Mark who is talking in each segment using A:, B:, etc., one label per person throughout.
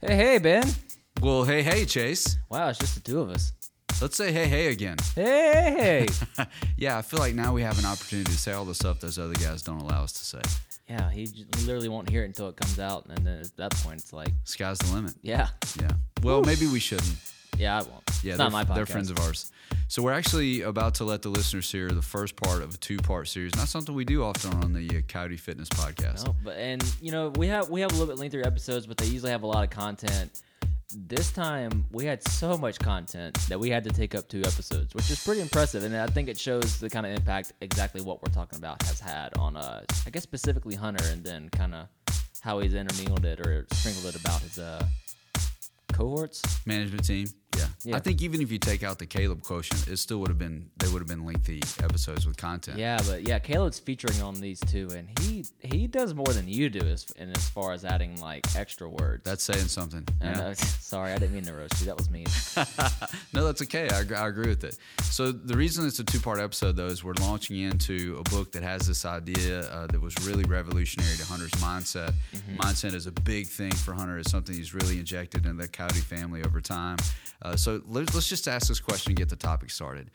A: Hey, hey, Ben.
B: Well, hey, hey, Chase.
A: Wow, it's just the two of us.
B: Let's say hey, hey again.
A: Hey, hey.
B: yeah, I feel like now we have an opportunity to say all the stuff those other guys don't allow us to say.
A: yeah, he, j- he literally won't hear it until it comes out, and then at that point, it's like,
B: Sky's the limit.
A: yeah,
B: Yeah. Well, maybe we shouldn't.
A: Yeah, I won't.
B: Yeah,
A: it's
B: they're,
A: not my podcast.
B: they're friends of ours. So we're actually about to let the listeners hear the first part of a two-part series. Not something we do often on the uh, Coyote Fitness podcast.
A: No, but and you know we have we have a little bit lengthier episodes, but they usually have a lot of content. This time we had so much content that we had to take up two episodes, which is pretty impressive, and I think it shows the kind of impact exactly what we're talking about has had on uh, I guess specifically Hunter, and then kind of how he's intermingled it or sprinkled it about his uh cohorts.
B: Management team. Yeah.
A: Yeah.
B: I think even if you take out the Caleb quotient, it still would have been they would have been lengthy episodes with content.
A: Yeah, but yeah, Caleb's featuring on these two, and he he does more than you do as in as far as adding like extra words.
B: That's saying something. Yeah.
A: know. Sorry, I didn't mean to roast you. That was mean.
B: no, that's okay. I, agree- I agree with it. So the reason it's a two-part episode, though, is we're launching into a book that has this idea uh, that was really revolutionary to Hunter's mindset. Mindset is a big thing for Hunter. It's something he's really injected into the Coyote family over time. Uh, so let's, let's just ask this question and get the topic started.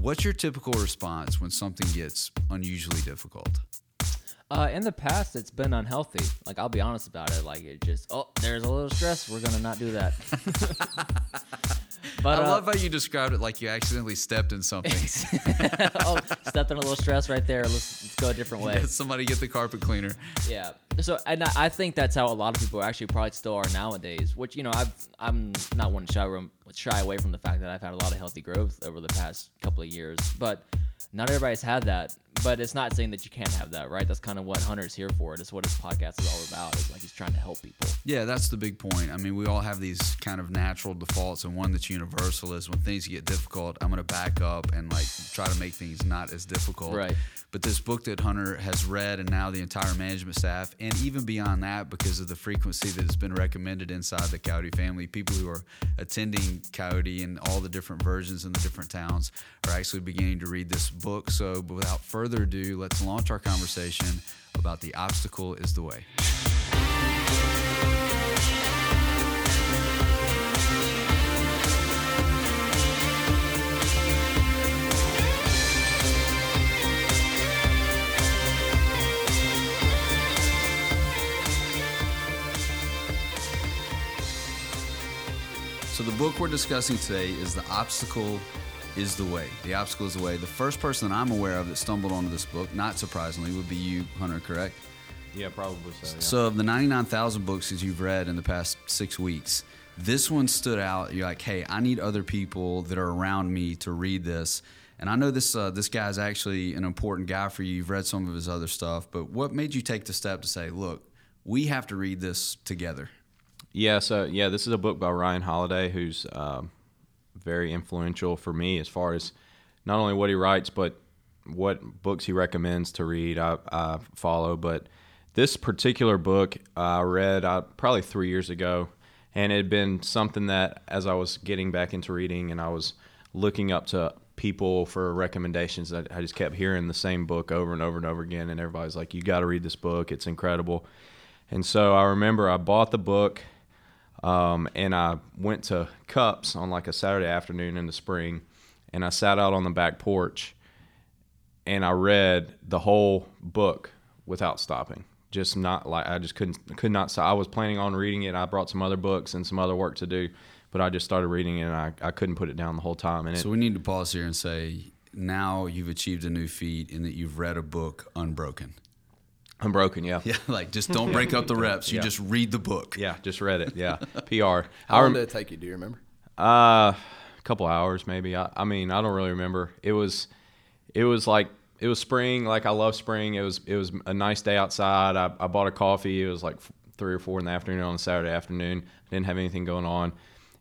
B: What's your typical response when something gets unusually difficult?
A: Uh, in the past, it's been unhealthy. Like I'll be honest about it. Like it just oh, there's a little stress. We're gonna not do that. but
B: I
A: uh,
B: love how you described it like you accidentally stepped in something.
A: oh, stepped in a little stress right there. Let's, let's go a different way.
B: Somebody get the carpet cleaner.
A: Yeah. So, and I I think that's how a lot of people actually probably still are nowadays. Which you know, I've I'm not one to shy from shy away from the fact that I've had a lot of healthy growth over the past couple of years, but not everybody's had that. But it's not saying that you can't have that, right? That's kind of what Hunter's here for. It's what his podcast is all about. It's like he's trying to help people.
B: Yeah, that's the big point. I mean, we all have these kind of natural defaults, and one that's universal is when things get difficult, I'm going to back up and like try to make things not as difficult.
A: Right.
B: But this book that Hunter has read, and now the entire management staff, and even beyond that, because of the frequency that has been recommended inside the Coyote family, people who are attending Coyote and all the different versions in the different towns are actually beginning to read this book. So, without further ado, let's launch our conversation about the obstacle is the way. Book we're discussing today is The Obstacle is the Way. The Obstacle is the Way. The first person that I'm aware of that stumbled onto this book, not surprisingly, would be you, Hunter, correct?
C: Yeah, probably so. Yeah.
B: So of the 99,000 books that you've read in the past six weeks, this one stood out. You're like, hey, I need other people that are around me to read this. And I know this uh, this guy's actually an important guy for you. You've read some of his other stuff, but what made you take the step to say, look, we have to read this together?
C: Yeah, so yeah, this is a book by Ryan Holiday, who's um, very influential for me as far as not only what he writes, but what books he recommends to read. I, I follow, but this particular book I read uh, probably three years ago, and it had been something that as I was getting back into reading and I was looking up to people for recommendations, I, I just kept hearing the same book over and over and over again, and everybody's like, "You got to read this book; it's incredible." And so I remember I bought the book, um, and I went to Cups on like a Saturday afternoon in the spring, and I sat out on the back porch, and I read the whole book without stopping. Just not like I just couldn't could not. So I was planning on reading it. I brought some other books and some other work to do, but I just started reading it, and I, I couldn't put it down the whole time. And it,
B: So we need to pause here and say, now you've achieved a new feat in that you've read a book unbroken.
C: I'm broken. Yeah.
B: Yeah, like just don't break up the reps. You
C: Yeah.
B: just read the book.
C: Yeah, just read it. Yeah, PR.
D: How long did it take you? Do you remember?
C: Uh, a couple hours maybe. I, I mean, I don't really remember. It was, it was like it was spring. Like I love spring. It was it was a nice day outside. I, I bought a coffee. It was like three or four in the afternoon on a Saturday afternoon. I didn't have anything going on,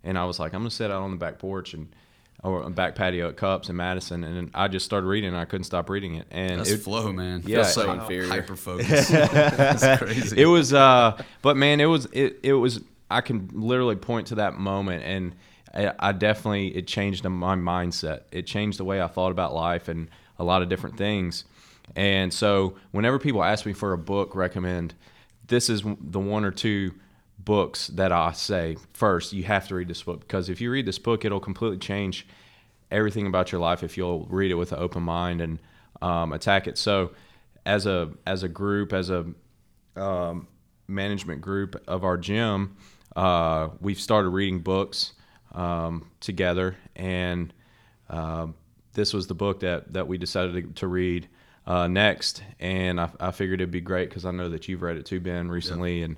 C: and I was like, I'm gonna sit out on the back porch and or back patio at Cups in Madison, and I just started reading. and I couldn't stop reading it, and
B: That's
C: it,
B: flow, man.
C: Yeah,
B: Feels so
D: so inferior.
B: hyper focused. That's crazy.
C: it was uh but man it was it, it was i can literally point to that moment and I, I definitely it changed my mindset it changed the way i thought about life and a lot of different things and so whenever people ask me for a book recommend this is the one or two books that I say first, you have to read this book because if you read this book, it'll completely change everything about your life if you'll read it with an open mind and um, attack it. So, as a as a group, as a um, management group of our gym, uh, we've started reading books um, together, and uh, this was the book that that we decided to, to read uh, next. And I, I, figured it'd be great because I know that you've read it too, Ben, recently, and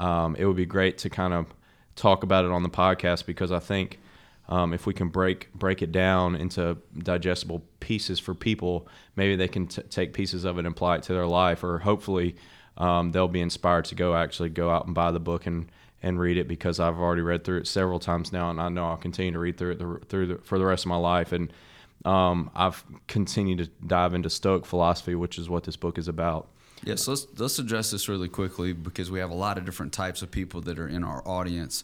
C: um, it would be great to kind of talk about it on the podcast because I think. Um, if we can break break it down into digestible pieces for people, maybe they can t- take pieces of it and apply it to their life, or hopefully um, they'll be inspired to go actually go out and buy the book and and read it because I've already read through it several times now, and I know I'll continue to read through it the, through the, for the rest of my life. And um, I've continued to dive into Stoic philosophy, which is what this book is about.
B: Yes, so let's let's address this really quickly because we have a lot of different types of people that are in our audience.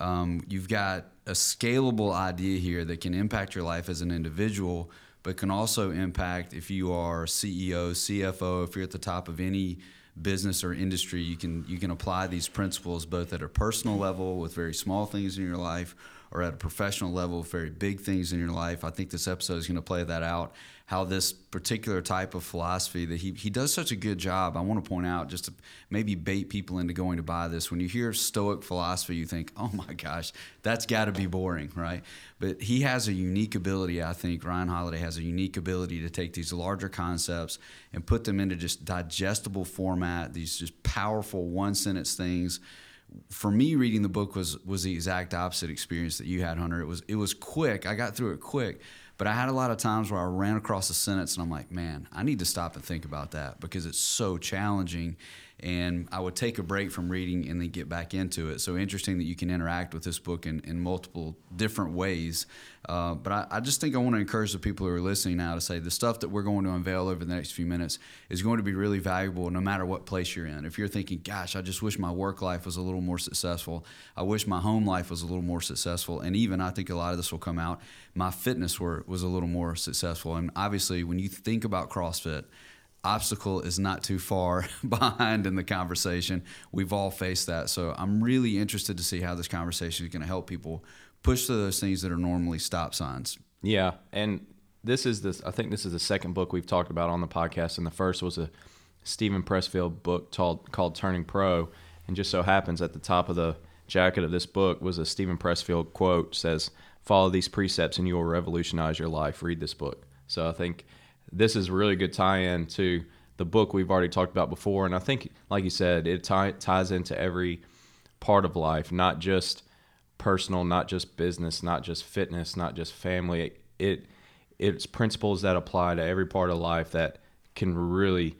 B: Um, you've got a scalable idea here that can impact your life as an individual, but can also impact if you are CEO, CFO, if you're at the top of any business or industry, you can you can apply these principles both at a personal level with very small things in your life or at a professional level very big things in your life. I think this episode is going to play that out how this particular type of philosophy that he, he does such a good job. I want to point out just to maybe bait people into going to buy this. When you hear Stoic philosophy, you think, oh my gosh, that's got to be boring, right? But he has a unique ability, I think. Ryan Holiday has a unique ability to take these larger concepts and put them into just digestible format, these just powerful one sentence things for me reading the book was was the exact opposite experience that you had hunter it was it was quick i got through it quick but I had a lot of times where I ran across a sentence and I'm like, man, I need to stop and think about that because it's so challenging. And I would take a break from reading and then get back into it. So interesting that you can interact with this book in, in multiple different ways. Uh, but I, I, just think I want to encourage the people who are listening now to say the stuff that we're going to unveil over the next few minutes is going to be really valuable no matter what place you're in. If you're thinking, gosh, I just wish my work life was a little more successful, I wish my home life was a little more successful, and even I think a lot of this will come out, my fitness work was a little more successful. And obviously, when you think about CrossFit, obstacle is not too far behind in the conversation. We've all faced that. So I'm really interested to see how this conversation is going to help people push through those things that are normally stop signs.
C: Yeah, and this is this. I think this is the second book we've talked about on the podcast, and the first was a Steven Pressfield book called called Turning Pro. And just so happens at the top of the jacket of this book was a Steven Pressfield quote says, "Follow these precepts, and you will revolutionize your life." Read this book. So I think this is a really good tie-in to the book we've already talked about before, and I think, like you said, it tie, ties into every part of life, not just personal, not just business, not just fitness, not just family. It, it it's principles that apply to every part of life that can really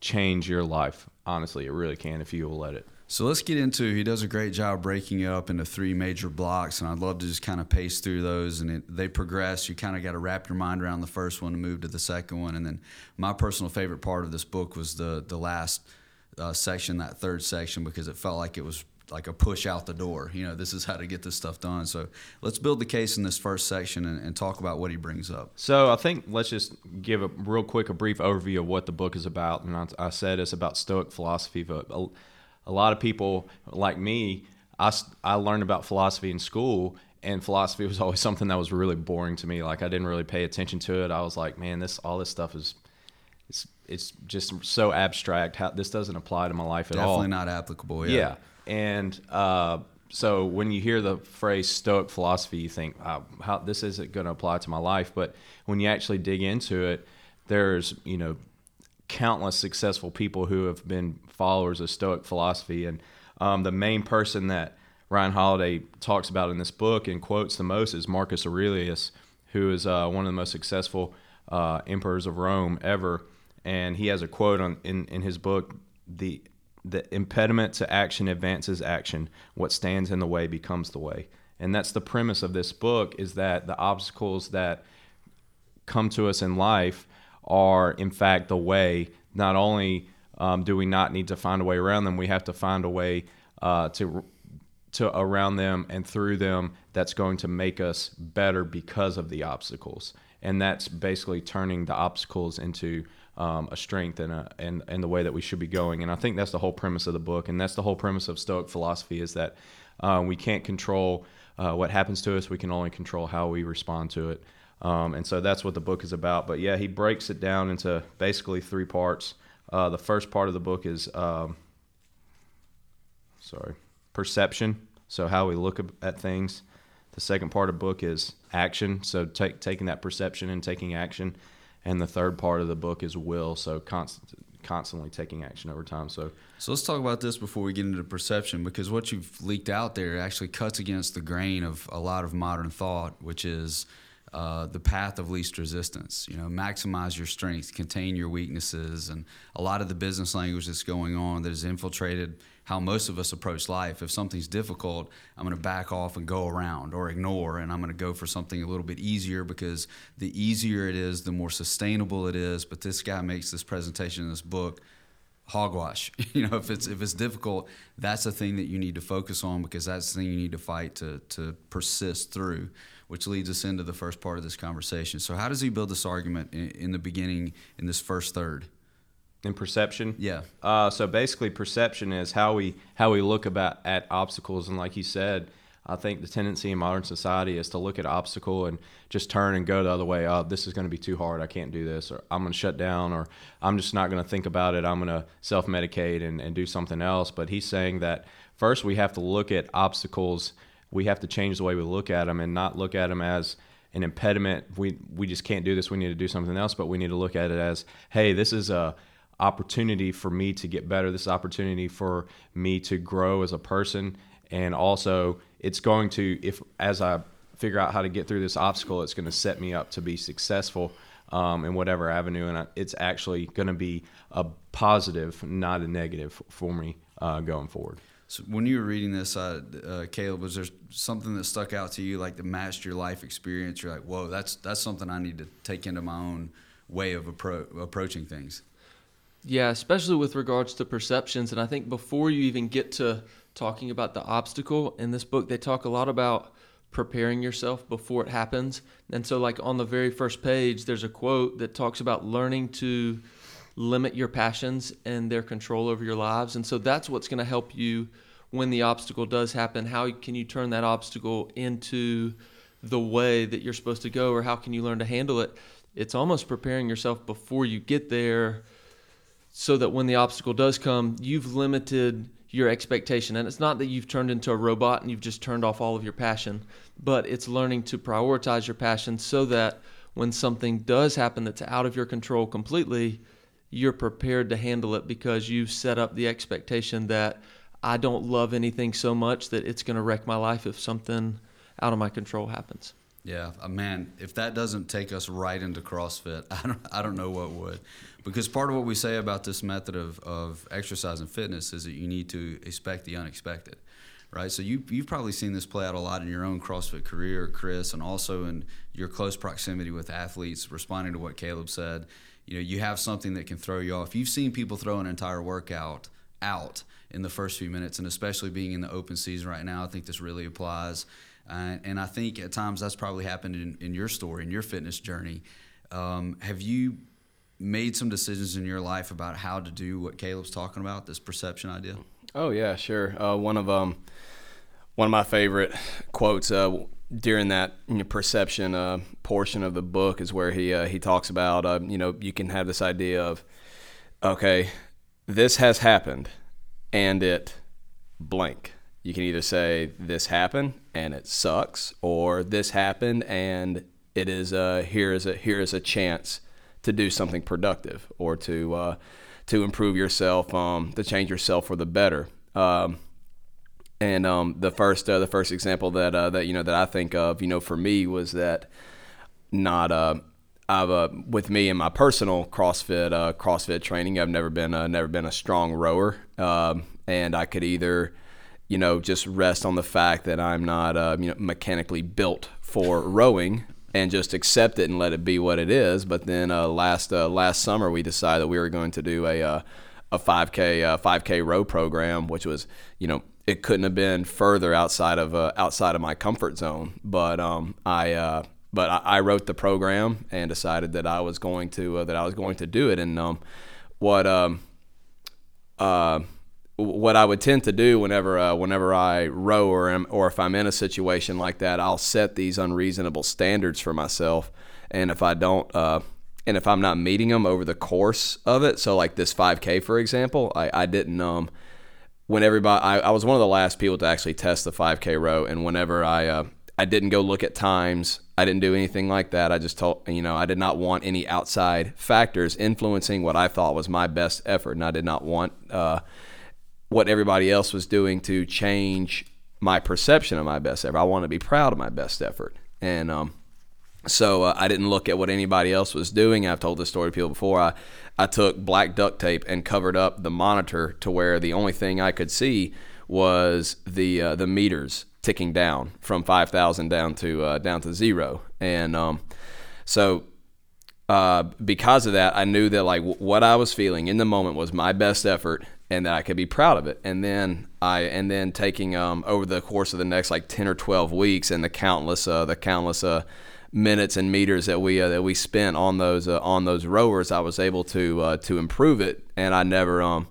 C: change your life. Honestly, it really can if you will let it.
B: So let's get into. He does a great job breaking it up into three major blocks, and I'd love to just kind of pace through those. And it, they progress. You kind of got to wrap your mind around the first one to move to the second one. And then my personal favorite part of this book was the the last uh, section, that third section, because it felt like it was like a push out the door. You know, this is how to get this stuff done. So let's build the case in this first section and, and, talk about what he brings up.
C: So I think let's just give a real quick, a brief overview of what the book is about. And I, I said it's about Stoic philosophy, but a, lot of people like me, I, I learned about philosophy in school. And philosophy was always something that was really boring to me. Like I didn't really pay attention to it. I was like, man, this all this stuff is it's it's just so abstract. How this doesn't apply to my life at
B: Definitely
C: all.
B: Definitely not applicable. Yeah.
C: yeah. And uh, so when you hear the phrase Stoic philosophy, you think, oh, how this isn't going to apply to my life. But when you actually dig into it, there's you know countless successful people who have been followers of Stoic philosophy, and um, the main person that Ryan Holiday talks about in this book and quotes the most is Marcus Aurelius, who is uh, one of the most successful uh, emperors of Rome ever. And he has a quote on in, in his book, the the impediment to action advances action. What stands in the way becomes the way. And that's the premise of this book is that the obstacles that come to us in life are in fact the way. Not only um, do we not need to find a way around them, we have to find a way uh, to to around them and through them that's going to make us better because of the obstacles. And that's basically turning the obstacles into um, a strength and, a, and and the way that we should be going. And I think that's the whole premise of the book, and that's the whole premise of Stoic philosophy is that uh, we can't control uh, what happens to us; we can only control how we respond to it. Um, and so that's what the book is about. But yeah, he breaks it down into basically three parts. Uh, the first part of the book is um, sorry perception, so how we look at things. The second part of the book is action, so take, taking that perception and taking action. And the third part of the book is will, so constant, constantly taking action over time. So,
B: so let's talk about this before we get into perception, because what you've leaked out there actually cuts against the grain of a lot of modern thought, which is uh, the path of least resistance. You know, maximize your strengths, contain your weaknesses, and a lot of the business language that's going on that has infiltrated how most of us approach life. If something's difficult, I'm going to back off and go around or ignore, and I'm going to go for something a little bit easier because the easier it is, the more sustainable it is. But this guy makes this presentation in this book hogwash. You know, if it's if it's difficult, that's the thing that you need to focus on because that's the thing you need to fight to to persist through. Which leads us into the first part of this conversation. So, how does he build this argument in, in the beginning in this first third?
C: in perception.
B: Yeah.
C: Uh, so basically, perception is how we how we look about at obstacles, and like you said, I think the tendency in modern society is to look at obstacle and just turn and go the other way. Oh, this is going to be too hard. I can't do this, or I'm going to shut down, or I'm just not going to think about it. I'm going to self medicate and, and do something else. But he's saying that first we have to look at obstacles. We have to change the way we look at them and not look at them as an impediment. We we just can't do this. We need to do something else. But we need to look at it as, hey, this is a opportunity for me to get better. This opportunity for me to grow as a person. And also, it's going to, if as I figure out how to get through this obstacle, it's going to set me up to be successful um, in whatever avenue. And it's actually going to be a positive, not a negative for me uh, going forward.
B: So when you were reading this, uh, uh, Caleb, was there something that stuck out to you, like that matched your life experience? You're like, "Whoa, that's that's something I need to take into my own way of appro- approaching things."
D: Yeah, especially with regards to perceptions. And I think before you even get to talking about the obstacle in this book, they talk a lot about preparing yourself before it happens. And so, like on the very first page, there's a quote that talks about learning to limit your passions and their control over your lives. And so, that's what's going to help you when the obstacle does happen. How can you turn that obstacle into the way that you're supposed to go, or how can you learn to handle it? It's almost preparing yourself before you get there so that when the obstacle does come, you've limited your expectation. And it's not that you've turned into a robot and you've just turned off all of your passion, but it's learning to prioritize your passion so that when something does happen that's out of your control completely, you're prepared to handle it because you've set up the expectation that I don't love anything so much that it's going to wreck my life if something out of my control happens.
B: Yeah, uh, man, if that doesn't take us right into CrossFit, I don't, I don't know what would. Because part of what we say about this method of, of exercise and fitness is that you need to expect the unexpected, right? So you, you've probably seen this play out a lot in your own CrossFit career, Chris, and also in your close proximity with athletes, responding to what Caleb said. You know, you have something that can throw you off. You've seen people throw an entire workout out in the first few minutes, and especially being in the open season right now, I think this really applies uh, and I think at times that's probably happened in, in your story, in your fitness journey. Um, have you made some decisions in your life about how to do what Caleb's talking about, this perception idea?
E: Oh yeah, sure. Uh, one of um, one of my favorite quotes uh, during that you know, perception uh, portion of the book is where he uh, he talks about uh, you know you can have this idea of okay, this has happened, and it blank you can either say this happened and it sucks, or this happened and it is a here is a here is a chance to do something productive or to uh, to improve yourself, um, to change yourself for the better. Um, and um, the first uh, the first example that uh, that you know that I think of, you know, for me was that not uh, I've uh, with me in my personal CrossFit uh, CrossFit training, I've never been uh, never been a strong rower, um, and I could either you know, just rest on the fact that I'm not, uh, you know, mechanically built for rowing and just accept it and let it be what it is. But then uh, last uh, last summer we decided we were going to do a a 5K 5K uh, row program, which was, you know, it couldn't have been further outside of uh, outside of my comfort zone. But um, I uh, but I, I, wrote the program and decided that I was going to uh, that I was going to do it. And um, what um, uh, what I would tend to do whenever uh, whenever I row or am, or if I'm in a situation like that, I'll set these unreasonable standards for myself, and if I don't, uh, and if I'm not meeting them over the course of it, so like this 5K for example, I, I didn't um when everybody I, I was one of the last people to actually test the 5K row, and whenever I uh, I didn't go look at times. I didn't do anything like that. I just told, you know, I did not want any outside factors influencing what I thought was my best effort. And I did not want uh, what everybody else was doing to change my perception of my best effort. I want to be proud of my best effort. And um, so uh, I didn't look at what anybody else was doing. I've told this story to people before. I, I took black duct tape and covered up the monitor to where the only thing I could see was the uh, the meters ticking down from 5,000 down to uh, down to zero. And um, so uh, because of that, I knew that like w- what I was feeling in the moment was my best effort, and that I could be proud of it. And then I and then taking um, over the course of the next like 10 or 12 weeks and the countless uh, the countless uh, minutes and meters that we uh, that we spent on those uh, on those rowers, I was able to uh, to improve it, and I never um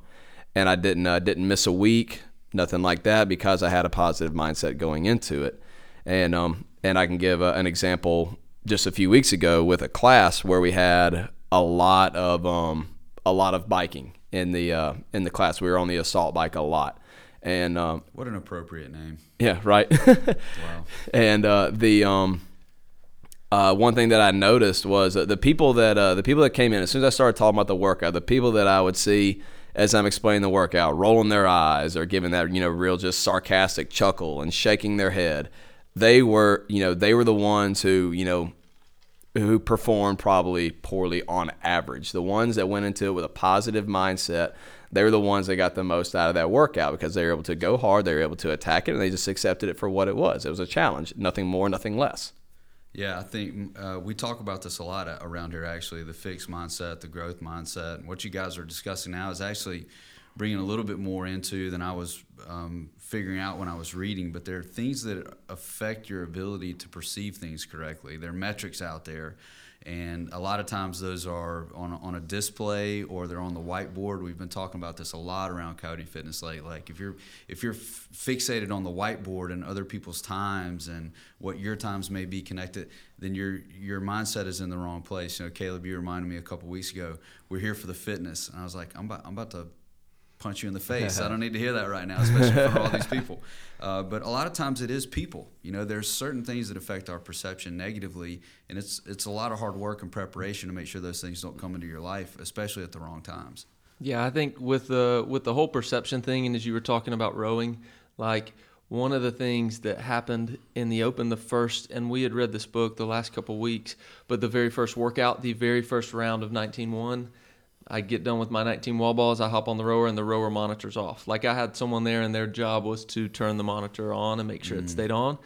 E: and I didn't uh, didn't miss a week nothing like that because I had a positive mindset going into it. And um, and I can give a, an example just a few weeks ago with a class where we had a lot of um, a lot of biking in the uh, in the class. We were on the assault bike a lot. And um,
B: what an appropriate name.
E: Yeah, right. wow. And uh, the um, uh, one thing that I noticed was the people that uh, the people that came in as soon as I started talking about the workout, the people that I would see as I'm explaining the workout, rolling their eyes or giving that, you know, real just sarcastic chuckle and shaking their head. They were, you know, they were the ones who, you know, who performed probably poorly on average. The ones that went into it with a positive mindset, they were the ones that got the most out of that workout because they were able to go hard, they were able to attack it, and they just accepted it for what it was. It was a challenge, nothing more, nothing less.
B: Yeah, I think uh, we talk about this a lot around here. Actually, the fixed mindset, the growth mindset, and what you guys are discussing now is actually bringing a little bit more into than I was um, figuring out when I was reading. But there are things that affect your ability to perceive things correctly. There are metrics out there and a lot of times those are on a, on a display or they're on the whiteboard. We've been talking about this a lot around Coyote Fitness lately. Like if you're if you're f- fixated on the whiteboard and other people's times and what your times may be connected, then your your mindset is in the wrong place. You know, Caleb, you reminded me a couple weeks ago. We're here for the fitness, and I was like, I'm about I'm about to punch you in the face. I don't need to hear that right now, especially for all these people. Uh, but a lot of times it is people. You know, there's certain things that affect our perception negatively, and it's it's a lot of hard work and preparation to make sure those things don't come into your life, especially at the wrong times.
D: Yeah, I think with the with the whole perception thing, and as you were talking about rowing, like one of the things that happened in the open the first and we had read this book the last couple weeks but the very first workout the very first round of 19-1 I get done with my 19 wall balls, I hop on the rower, and the rower monitor's off. Like I had someone there, and their job was to turn the monitor on and make sure mm. it stayed on,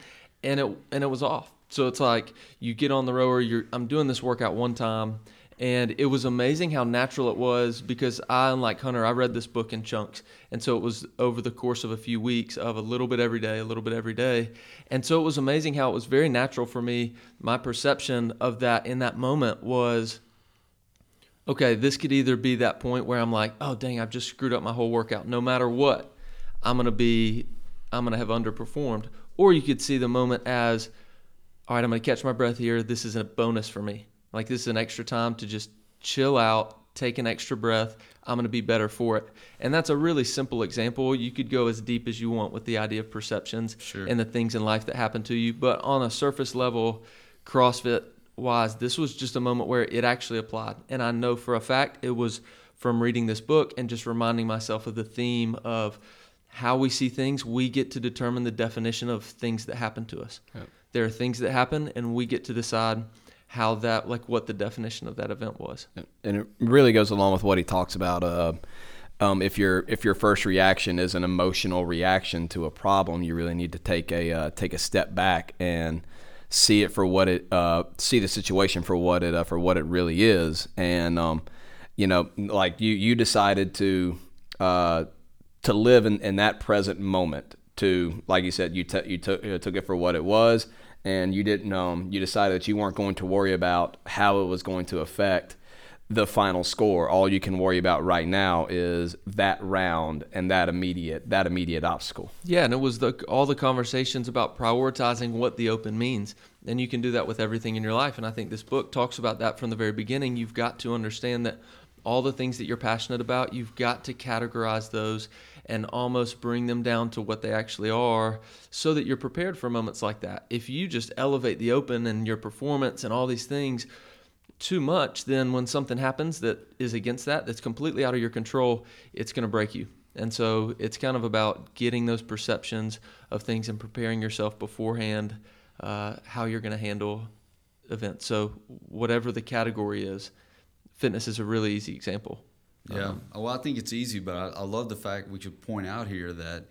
D: and it and it was off. So it's like you get on the rower. You're I'm doing this workout one time, and it was amazing how natural it was because I, unlike Hunter, I read this book in chunks, and so it was over the course of a few weeks of a little bit every day, a little bit every day, and so it was amazing how it was very natural for me. My perception of that in that moment was okay, this could either be that point where I'm like, oh dang, I've just screwed up my whole workout. No matter what, I'm gonna be, I'm gonna have underperformed. Or you could see the moment as, all right, I'm gonna catch my breath here. This is a bonus for me. Like this is an extra time to just chill out, take an extra breath. I'm gonna be better for it. And that's a really simple example. You could go as deep as you want with the idea of perceptions sure. and the things in life that happen to you. But on a surface level, CrossFit wise, this was just a moment where it actually applied. And I know for a fact it was from reading this book and just reminding myself of the theme of how we see things. We get to determine the definition of things that happen to us. Yep. There are things that happen, and we get to decide how that, like, what the definition of that event was.
E: And it really goes along with what he talks about. Uh, um, if your if your first reaction is an emotional reaction to a problem, you really need to take a uh, take a step back and see it for what it uh, see the situation for what it uh, for what it really is. And um, you know like you you decided to uh, to live in, in that present moment to like you said you, t- you took, you took it for what it was and you didn't um, you decided that you weren't going to worry about how it was going to affect the final score. All you can worry about right now is that round and that immediate that immediate obstacle.
D: Yeah, and it was the all the conversations about prioritizing what the open means. And you can do that with everything in your life. And I think this book talks about that from the very beginning. You've got to understand that all the things that you're passionate about, you've got to categorize those and almost bring them down to what they actually are so that you're prepared for moments like that. If you just elevate the open and your performance and all these things, too much, then when something happens that is against that, that's completely out of your control, it's going to break you. And so it's kind of about getting those perceptions of things and preparing yourself beforehand uh, how you're going to handle events. So, whatever the category is, fitness is a really easy example.
B: Yeah.
D: Um,
B: well, I think it's easy, but I, I love the fact we could point out here that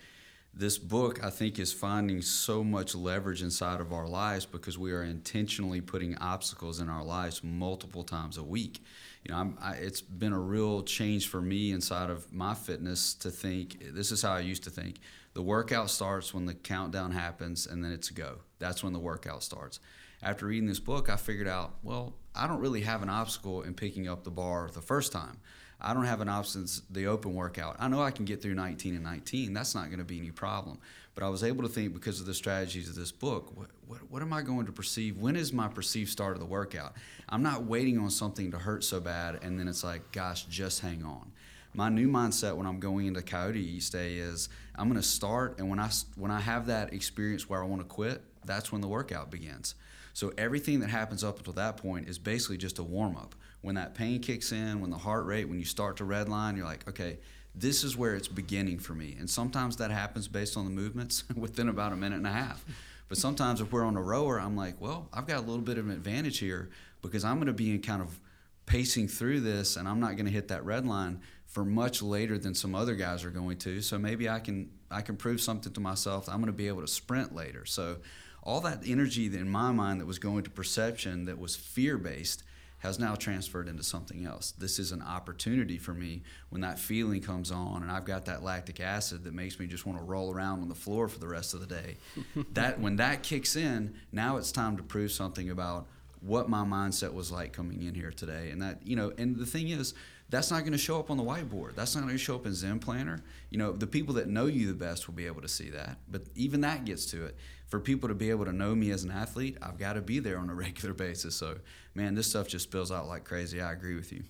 B: this book I think is finding so much leverage inside of our lives because we are intentionally putting obstacles in our lives multiple times a week. You know, I, it's been a real change for me inside of my fitness to think this is how I used to think. The workout starts when the countdown happens, and then it's a go. That's when the workout starts. After reading this book, I figured out, well, I don't really have an obstacle in picking up the bar the first time. I don't have an option the open workout. I know I can get through 19 and 19. That's not going to be any problem. But I was able to think because of the strategies of this book, what, what, what, am I going to perceive? When is my perceived start of the workout? I'm not waiting on something to hurt so bad and then it's like, gosh, just hang on. My new mindset when I'm going into Coyote each day is I'm going to start, and when I when I have that experience where I want to quit, that's when the workout begins. So everything that happens up until that point is basically just a warm up when that pain kicks in, when the heart rate, when you start to redline, you're like, okay, this is where it's beginning for me. And sometimes that happens based on the movements within about a minute and a half. But sometimes if we're on a rower, I'm like, well, I've got a little bit of an advantage here because I'm going to be in kind of pacing through this and I'm not going to hit that red line for much later than some other guys are going to. So maybe I can I can prove something to myself. I'm going to be able to sprint later. So all that energy in my mind that was going to perception that was fear based has now transferred into something else. This is an opportunity for me when that feeling comes on and I've got that lactic acid that makes me just want to roll around on the floor for the rest of the day. that when that kicks in, now it's time to prove something about what my mindset was like coming in here today. And that, you know, and the thing is, that's not going to show up on the whiteboard. That's not going to show up in Zen Planner. You know, the people that know you the best will be able to see that. But even that gets to it for people to be able to know me as an athlete, I've got to be there on a regular basis. So, man, this stuff just spills out like crazy. I agree with you.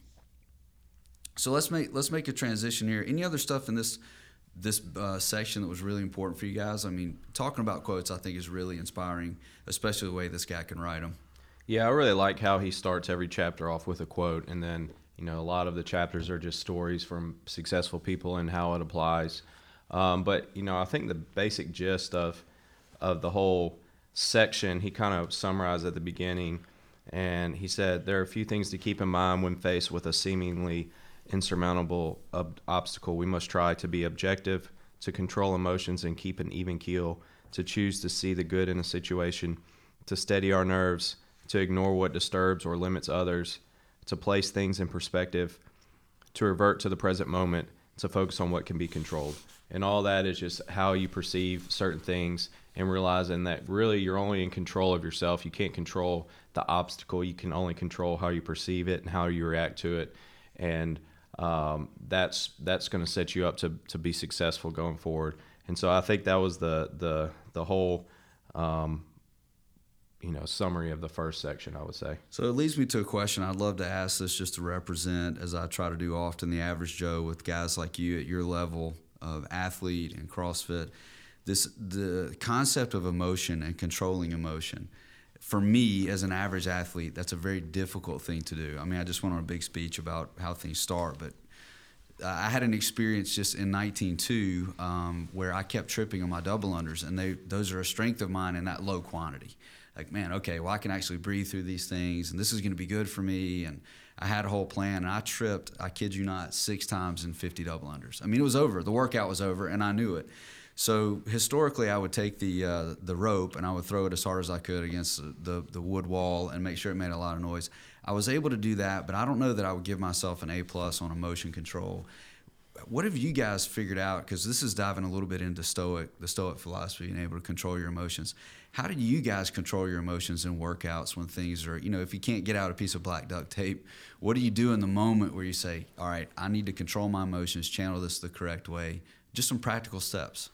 B: So let's make let's make a transition here. Any other stuff in this this uh, section that was really important for you guys? I mean, talking about quotes, I think is really inspiring, especially the way this guy can write them.
C: Yeah, I really like how he starts every chapter off with a quote, and then you know a lot of the chapters are just stories from successful people and how it applies. Um, but you know, I think the basic gist of of the whole section, he kind of summarized at the beginning, and he said there are a few things to keep in mind when faced with a seemingly insurmountable ob- obstacle. We must try to be objective, to control emotions and keep an even keel, to choose to see the good in a situation, to steady our nerves, to ignore what disturbs or limits others, to place things in perspective, to revert to the present moment, to focus on what can be controlled. And all that is just how you perceive certain things and realizing that really you're only in control of yourself. You can't control the obstacle. You can only control how you perceive it and how you react to it, and um, that's that's going to set you up to to be successful going forward. And so I think that was the the the whole. Um, you know, summary of the first section, I would say.
B: So it leads me to a question I'd love to ask this just to represent, as I try to do often, the average Joe with guys like you at your level of athlete and CrossFit. This the concept of emotion and controlling emotion for me as an average athlete that's a very difficult thing to do. I mean i just went on a big speech about how things start but i had an experience just in 192 um, where i kept tripping on my double unders and they those are a strength of mine in that low quantity like man okay well i can actually breathe through these things and this is going to be good for me and i had a whole plan and i tripped i kid you not six times in 50 double unders i mean it was over the workout was over and i knew it so historically, I would take the uh, the rope and I would throw it as hard as I could against the, the, the wood wall and make sure it made a lot of noise. I was able to do that, but I don't know that I would give myself an A plus on emotion control. What have you guys figured out? Because this is diving a little bit into Stoic, the Stoic philosophy, and able to control your emotions. How do you guys control your emotions in workouts when things are, you know, if you can't get out a piece of black duct tape, what do you do in the moment where you say, all right, I need to control my emotions, channel this the correct way? Just some practical steps.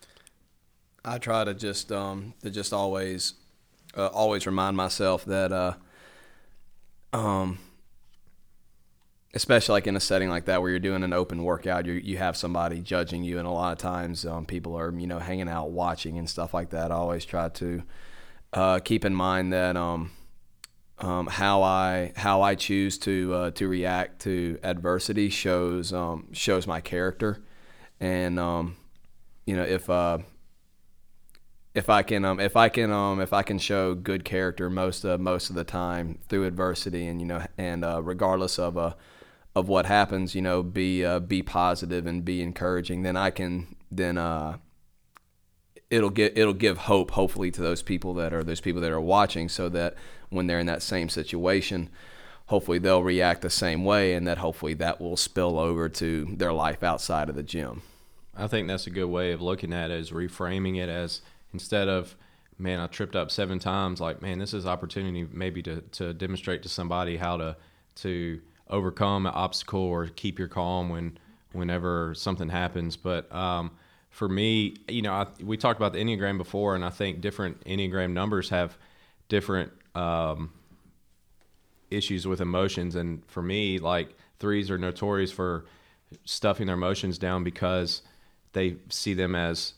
E: I try to just um, to just always uh, always remind myself that uh, um, especially like in a setting like that where you're doing an open workout, you you have somebody judging you, and a lot of times um, people are you know hanging out watching and stuff like that. I always try to uh, keep in mind that um, um, how I how I choose to uh, to react to adversity shows um, shows my character, and um, you know if uh, if I can um, if I can um, if I can show good character most of most of the time through adversity and you know and uh, regardless of uh, of what happens, you know, be uh, be positive and be encouraging, then I can then uh, it'll get it'll give hope hopefully to those people that are those people that are watching, so that when they're in that same situation, hopefully they'll react the same way, and that hopefully that will spill over to their life outside of the gym.
C: I think that's a good way of looking at it is reframing it as instead of man I tripped up seven times like man this is opportunity maybe to, to demonstrate to somebody how to to overcome an obstacle or keep your calm when whenever something happens. But um, for me, you know, I, we talked about the Enneagram before, and I think different Enneagram numbers have different um, issues with emotions. And for me, like threes are notorious for stuffing their emotions down because they see them as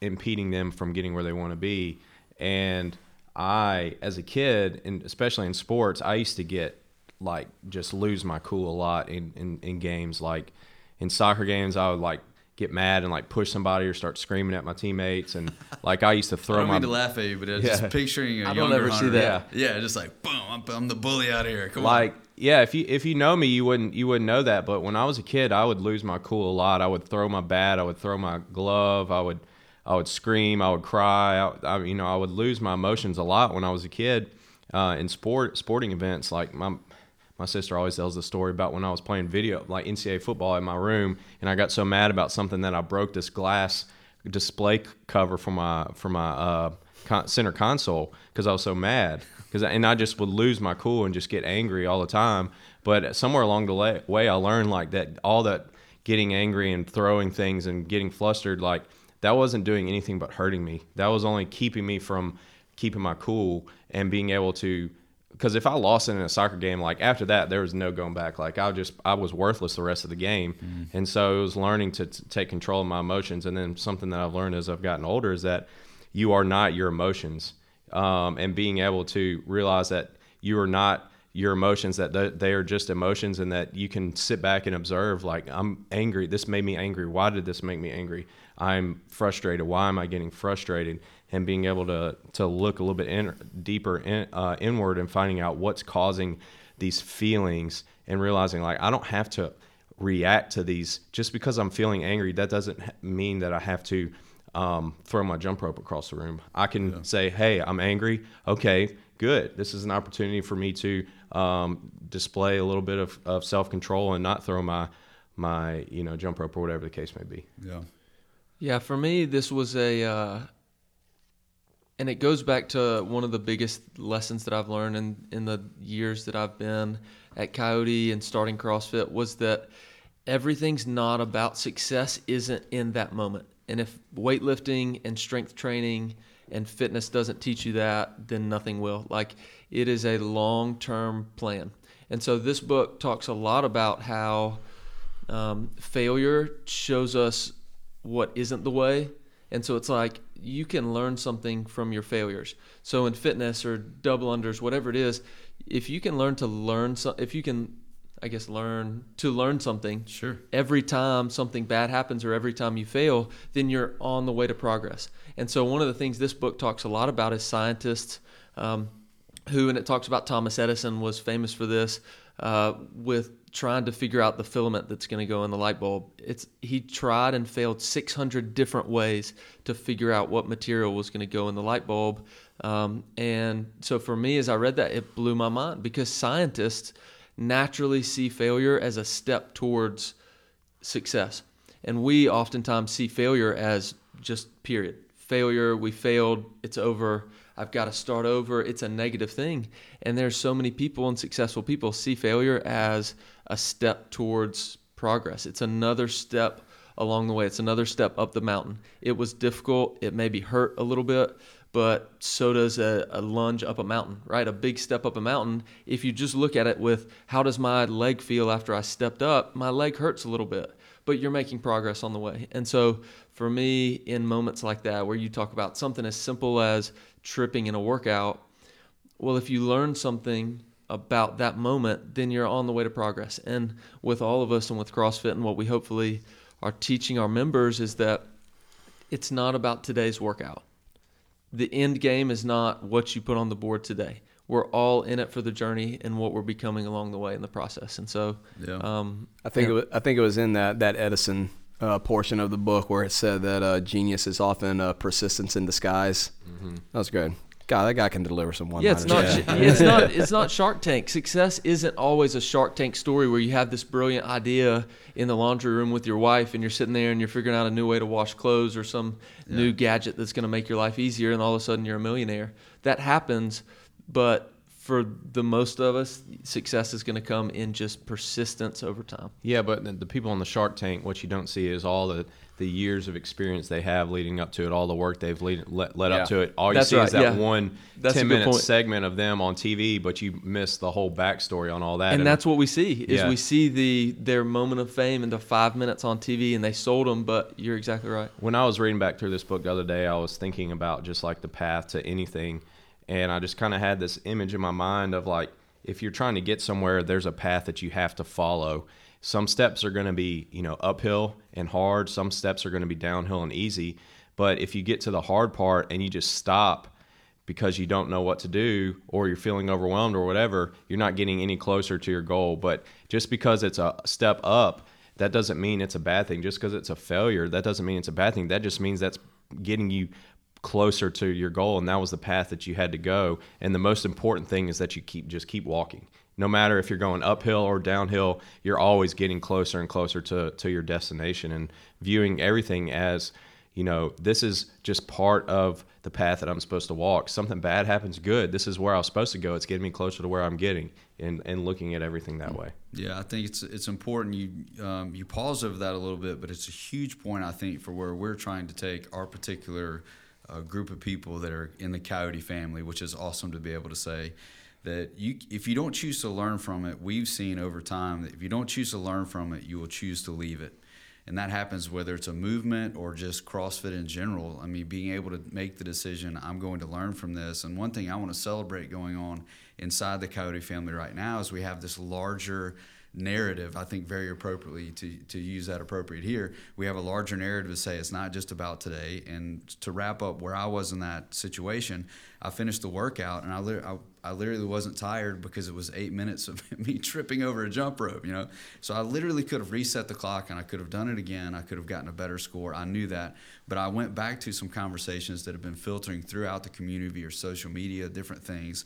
C: impeding them from getting where they want to be. And I, as a kid, and especially in sports, I used to get like just lose my cool a lot in, in, in games. Like in soccer games, I would like get mad and like push somebody or start screaming at my teammates and like I used to throw
B: I don't
C: my
B: mean to laugh at you, but it's
C: Yeah.
B: just picturing a
D: I don't
B: younger
D: ever see that.
B: Yeah, just like boom, I'm, I'm the bully out here. Come on.
C: like
B: on.
C: yeah if you if you know me you wouldn't you wouldn't know that but when i was a kid i would lose my cool a lot i would throw my bat i would throw my glove i would i would scream i would cry I, I you know i would lose my emotions a lot when i was a kid uh, in sport sporting events like my my sister always tells the story about when I was playing video, like NCAA football in my room, and I got so mad about something that I broke this glass display cover for my for my uh, con- center console because I was so mad. Because and I just would lose my cool and just get angry all the time. But somewhere along the way, I learned like that all that getting angry and throwing things and getting flustered, like that wasn't doing anything but hurting me. That was only keeping me from keeping my cool and being able to because if I lost it in a soccer game, like after that, there was no going back. Like I just, I was worthless the rest of the game, and so it was learning to t- take control of my emotions. And then something that I've learned as I've gotten older is that you are not your emotions, um, and being able to realize that you are not your emotions that th- they are just emotions and that you can sit back and observe like i'm angry. This made me angry. Why did this make me angry? I'm frustrated. Why am i getting frustrated and being able to to look a little bit in, deeper in, uh, inward and finding out what's causing these feelings and realizing like i don't have to react to these just because i'm feeling angry that doesn't mean that i have to um, throw my jump rope across the room. I can say, "Hey, I'm angry. Okay, good. This is an opportunity for me to um, display a little bit of, of self control and not throw my my you know jump rope or whatever the case may be."
B: Yeah.
D: Yeah, for me, this was a, uh, and it goes back to one of the biggest lessons that I've learned in, in the years that I've been at Coyote and starting CrossFit was that everything's not about success isn't in that moment. And if weightlifting and strength training and fitness doesn't teach you that, then nothing will. Like it is a long term plan. And so this book talks a lot about how um, failure shows us what isn't the way. And so it's like you can learn something from your failures. So in fitness or double unders, whatever it is, if you can learn to learn, so, if you can, I guess, learn to learn something
B: Sure.
D: every time something bad happens or every time you fail, then you're on the way to progress. And so, one of the things this book talks a lot about is scientists um, who, and it talks about Thomas Edison was famous for this uh, with trying to figure out the filament that's going to go in the light bulb. It's he tried and failed 600 different ways to figure out what material was going to go in the light bulb. Um, and so, for me, as I read that, it blew my mind because scientists naturally see failure as a step towards success. And we oftentimes see failure as just period. Failure, we failed, it's over. I've got to start over. It's a negative thing. And there's so many people and successful people see failure as a step towards progress. It's another step along the way. It's another step up the mountain. It was difficult. It maybe hurt a little bit, but so does a, a, lunge up a mountain, right? A big step up a mountain. If you just look at it with how does my leg feel after I stepped up, my leg hurts a little bit, but you're making progress on the way. And so for me, in moments like that, where you talk about something as simple as tripping in a workout, well, if you learn something about that moment, then you're on the way to progress. And with all of us and with CrossFit and what we hopefully are teaching our members is that it's not about today's workout. The end game is not what you put on the board today. We're all in it for the journey and what we're becoming along the way in the process. And so,
B: Yeah.
D: um,
E: I think
D: yeah.
E: it was, I think it was in that that Edison uh, portion of the book where it said that uh, genius is often uh, persistence in disguise. That was good. God, that guy can deliver some one.
D: Yeah, it's not. It's not. It's not Shark Tank. Success isn't always a Shark Tank story where you have this brilliant idea in the laundry room with your wife, and you're sitting there and you're figuring out a new way to wash clothes or some new gadget that's going to make your life easier, and all of a sudden you're a millionaire. That happens, but for the most of us, success is going to come in just persistence over time.
C: Yeah, but the, the people on the Shark Tank, what you don't see is all the, the years of experience they have leading up to it, all the work they've lead, led, led
E: Yeah.
C: up to it. All you
D: That's
C: see is that
D: yeah.
C: one
D: that's
C: 10 minute
D: point.
C: segment of them on TV, but you miss the whole backstory on all that.
D: and that's what we see is
C: Yeah.
D: we see the their moment of fame in the five minutes on TV, and they sold them. But you're exactly right.
C: when I was reading back through this book the other day, I was thinking about just like the path to anything. And I just kind of had this image in my mind of like, if you're trying to get somewhere, there's a path that you have to follow. Some steps are going to be, you know, uphill and hard. Some steps are going to be downhill and easy. But if you get to the hard part and you just stop because you don't know what to do or you're feeling overwhelmed or whatever, you're not getting any closer to your goal. But just because it's a step up, that doesn't mean it's a bad thing. Just because it's a failure, that doesn't mean it's a bad thing. That just means that's getting you closer to your goal and that was the path that you had to go. And the most important thing is that you keep just keep walking. No matter if you're going uphill or downhill, you're always getting closer and closer to, to your destination and viewing everything as you know, this is just part of the path that I'm supposed to walk. Something bad happens, good. This is where I was supposed to go. It's getting me closer to where I'm getting, and, and looking at everything that way.
B: Yeah, I think it's it's important you um, you pause over that a little bit, but it's a huge point I think for where we're trying to take our particular uh, group of people that are in the Coyote family, which is awesome to be able to say that you if you don't choose to learn from it, we've seen over time that if you don't choose to learn from it, you will choose to leave it. And that happens whether it's a movement or just CrossFit in general. I mean, being able to make the decision, I'm going to learn from this. And one thing I want to celebrate going on inside the Coyote family right now is we have this larger narrative, I think very appropriately to, to use that appropriate here. We have a larger narrative to say it's not just about today. And to wrap up where I was in that situation, I finished the workout and I, I, I literally wasn't tired because it was eight minutes of me tripping over a jump rope, you know? So I literally could have reset the clock and I could have done it again. I could have gotten a better score. I knew that. But I went back to some conversations that have been filtering throughout the community via social media, different things.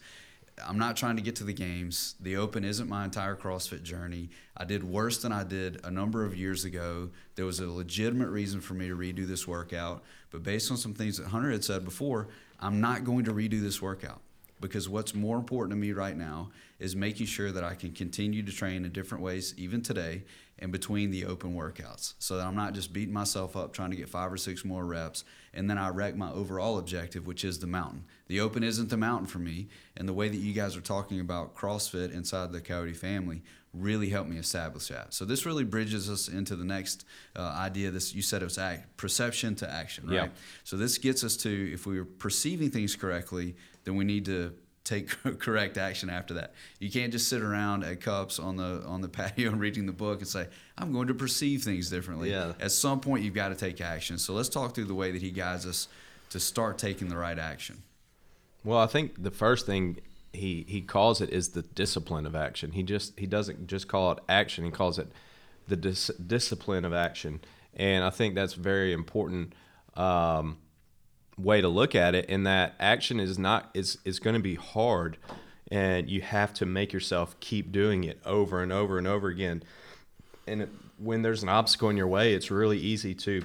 B: I'm not trying to get to the games. The Open isn't my entire CrossFit journey. I did worse than I did a number of years ago. There was a legitimate reason for me to redo this workout, but based on some things that Hunter had said before, I'm not going to redo this workout because what's more important to me right now is making sure that I can continue to train in different ways, even today, and between the open workouts, so that I'm not just beating myself up trying to get five or six more reps, and then I wreck my overall objective, which is the mountain. The open isn't the mountain for me, and the way that you guys are talking about CrossFit inside the Coyote family really helped me establish that. So this really bridges us into the next uh, idea. This you said it was act, perception to action, right?
C: Yeah.
B: So this gets us to if we are perceiving things correctly, then we need to take correct action after that. You can't just sit around at cups on the on the patio and reading the book and say, "I'm going to perceive things differently."
C: Yeah.
B: At some point, you've got to take action. So let's talk through the way that he guides us to start taking the right action.
C: Well, I think the first thing he he calls it is the discipline of action. He just he doesn't just call it action. He calls it the dis- discipline of action, and I think that's very important um, way to look at it. In that action is not is is going to be hard, and you have to make yourself keep doing it over and over and over again. And when there's an obstacle in your way, it's really easy to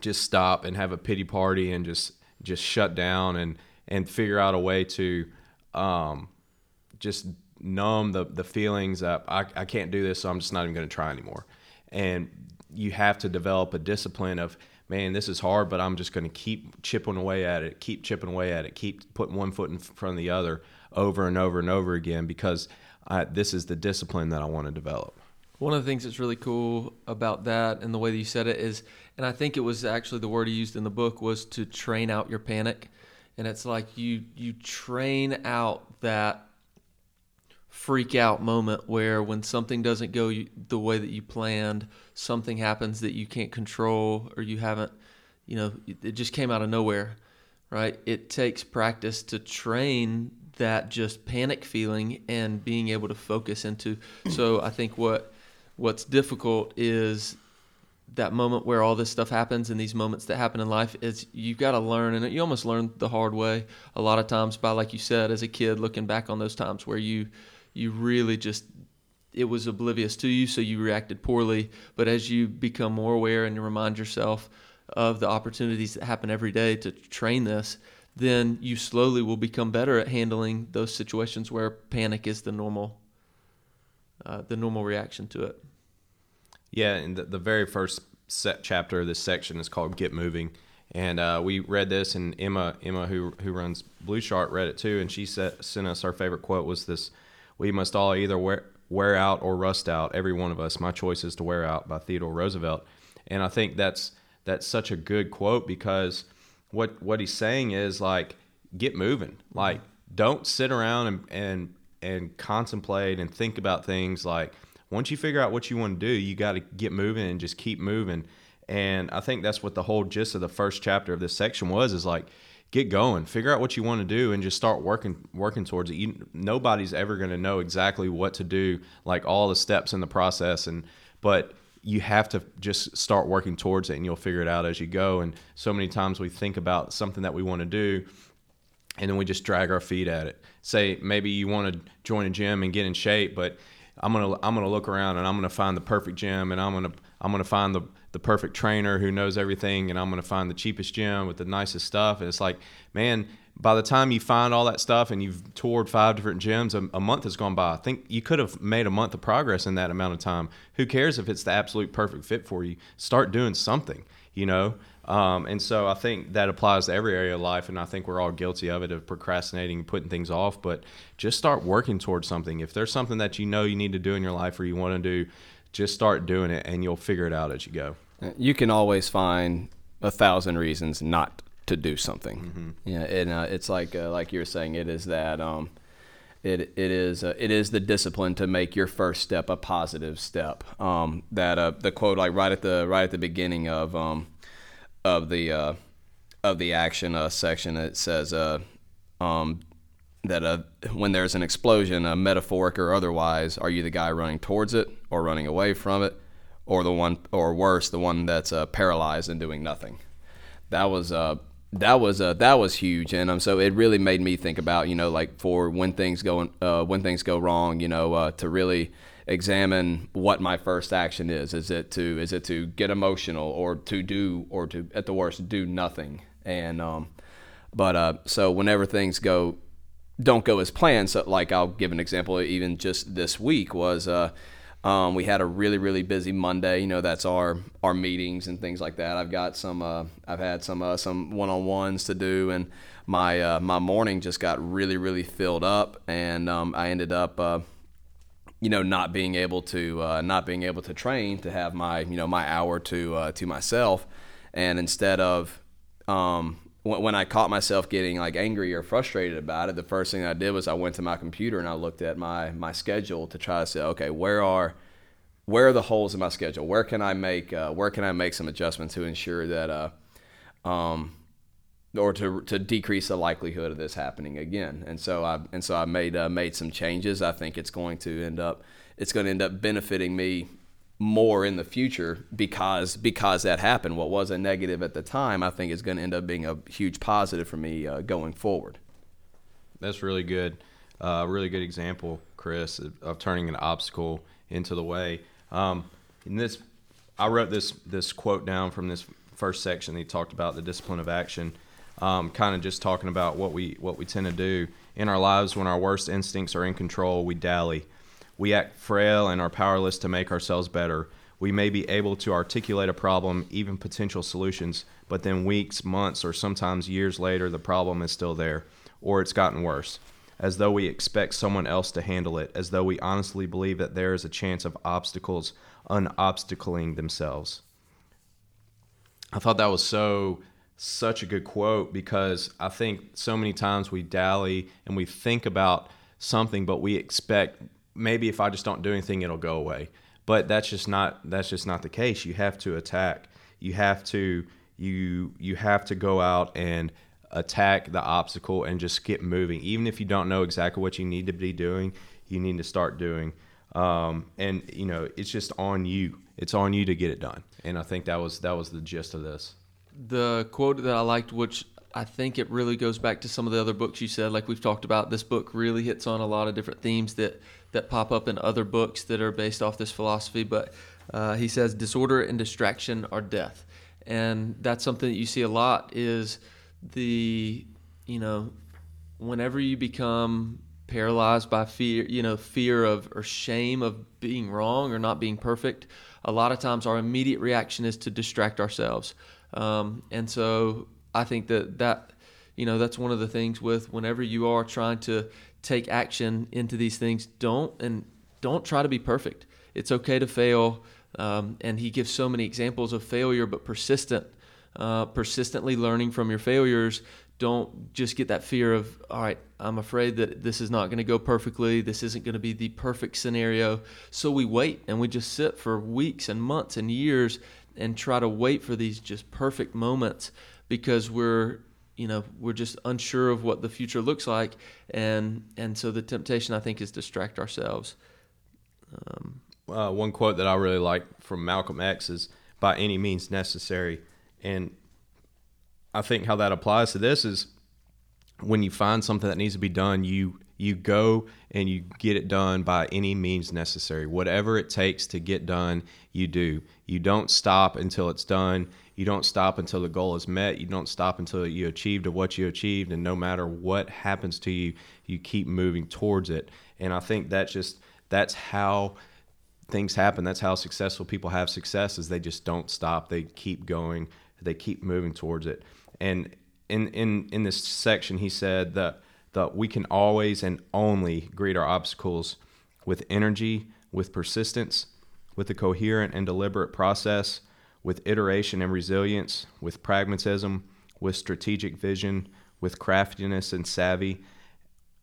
C: just stop and have a pity party and just just shut down and and figure out a way to um, just numb the the feelings that I, I can't do this, so I'm just not even going to try anymore. And you have to develop a discipline of man, this is hard, but I'm just going to keep chipping away at it, keep chipping away at it, keep putting one foot in front of the other over and over and over again because I, this is the discipline that I want to develop.
D: One of the things that's really cool about that and the way that you said it is, and I think it was actually the word he used in the book was to train out your panic, and it's like you you train out that freak out moment where when something doesn't go the way that you planned, something happens that you can't control or you haven't, you know, it just came out of nowhere, right? It takes practice to train that just panic feeling and being able to focus into. So I think what what's difficult is that moment where all this stuff happens and these moments that happen in life is you've got to learn and you almost learn the hard way a lot of times by like you said as a kid looking back on those times where you you really just it was oblivious to you so you reacted poorly. But as you become more aware and you remind yourself of the opportunities that happen every day to train this then you slowly will become better at handling those situations where panic is the normal uh, the normal reaction to it
C: yeah, and the, the very first set chapter of this section is called "Get Moving," and uh, we read this, and Emma, Emma who who runs Blue Chart, read it too, and she set, sent us our favorite quote was this: "We must all either wear wear out or rust out. Every one of us. My choice is to wear out." By Theodore Roosevelt, and I think that's that's such a good quote because what what he's saying is like get moving, like don't sit around and and and contemplate and think about things like once you figure out what you want to do, you got to get moving and just keep moving. And I think that's what the whole gist of the first chapter of this section was is like get going, figure out what you want to do and just start working working towards it. You, nobody's ever going to know exactly what to do, like all the steps in the process and but you have to just start working towards it and you'll figure it out as you go. And so many times we think about something that we want to do and then we just drag our feet at it. Say maybe you want to join a gym and get in shape, but I'm gonna I'm gonna look around and I'm gonna find the perfect gym and I'm gonna I'm gonna find the the perfect trainer who knows everything and I'm gonna find the cheapest gym with the nicest stuff. And it's like man by the time you find all that stuff and you've toured five different gyms a, a month has gone by. I think you could have made a month of progress in that amount of time. Who cares if it's the absolute perfect fit for you? Start doing something you know um, and so I think that applies to every area of life, and I think we're all guilty of it of procrastinating, putting things off. But just start working towards something. If there's something that you know you need to do in your life or you want to do, just start doing it, and you'll figure it out as you go.
E: You can always find a thousand reasons not to do something. Mm-hmm. Yeah, and uh, it's like uh, like you were saying, it is that. Um, it, it is uh, it is the discipline to make your first step a positive step. Um, that uh, the quote like right at the right at the beginning of um, of the uh, of the action uh, section. It says uh, um, that uh, when there's an explosion, uh, metaphoric or otherwise, are you the guy running towards it or running away from it, or the one, or worse, the one that's paralyzed and doing nothing? That was that was uh, that was huge, and um, so it really made me think about you know like for when things go uh, when things go wrong, you know, uh, to really examine what my first action is. Is it to is it to get emotional or to do or to at the worst do nothing? And um, but uh, so whenever things go don't go as planned, so like I'll give an example. Even just this week was. Uh, um, we had a really really busy Monday. You know that's our our meetings and things like that. I've got some. Uh, I've had some uh, some one on ones to do, and my uh, my morning just got really really filled up, and um, I ended up uh, you know, not being able to uh, not being able to train to have my you know my hour to uh, to myself, and instead of um, when, I caught myself getting like angry or frustrated about it, the first thing I did was I went to my computer and I looked at my my schedule to try to say, okay, where are where are the holes in my schedule? Where can I make uh, where can I make some adjustments to ensure that uh, um, or to to decrease the likelihood of this happening again. And so I and so I made uh, made some changes. I think it's going to end up it's going to end up benefiting me more in the future because because that happened. What was a negative at the time, I think is going to end up being a huge positive for me uh, going forward.
C: That's really good. Uh, really good example, Chris, of, turning an obstacle into the way. Um, in this, I wrote this this quote down from this first section. He talked about the discipline of action, um, kind of just talking about what we what we tend to do in our lives when our worst instincts are in control. We dally, we act frail and are powerless to make ourselves better. We may be able to articulate a problem, even potential solutions, but then weeks, months, or sometimes years later, the problem is still there, or it's gotten worse as though we expect someone else to handle it, as though we honestly believe that there is a chance of obstacles unobstacling themselves. I thought that was so such a good quote because I think so many times we dally and we think about something but we expect maybe if I just don't do anything it'll go away. But that's just not that's just not the case. You have to attack. You have to you you have to go out and attack the obstacle and just get moving. Even if you don't know exactly what you need to be doing, you need to start doing. Um, and you know, it's just on you. It's on you to get it done. And I think that was that was the gist of this.
D: The quote that I liked, which I think it really goes back to some of the other books you said, like we've talked about. This book really hits on a lot of different themes that that pop up in other books that are based off this philosophy. But uh, he says disorder and distraction are death, and that's something that you see a lot. Is the you know whenever you become paralyzed by fear you know fear of or shame of being wrong or not being perfect a lot of times our immediate reaction is to distract ourselves um, and so i think that that you know that's one of the things with whenever you are trying to take action into these things don't and don't try to be perfect it's okay to fail um, and he gives so many examples of failure but persistent uh, persistently learning from your failures. Don't just get that fear of, all right, I'm afraid that this is not going to go perfectly. This isn't going to be the perfect scenario. So we wait and we just sit for weeks and months and years and try to wait for these just perfect moments because we're you know we're just unsure of what the future looks like and and so the temptation i think is distract ourselves
C: um, uh, one quote that i really like from malcolm x is by any means necessary and I think how that applies to this is when you find something that needs to be done, you you go and you get it done by any means necessary. Whatever it takes to get done, you do. You don't stop until it's done. You don't stop until the goal is met. You don't stop until you achieved what you achieved. And no matter what happens to you, you keep moving towards it. And I think that's just that's how things happen. That's how successful people have success is they just don't stop. They keep going they keep moving towards it. And in in in this section, he said that that we can always and only greet our obstacles with energy, with persistence, with a coherent and deliberate process, with iteration and resilience, with pragmatism, with strategic vision, with craftiness and savvy,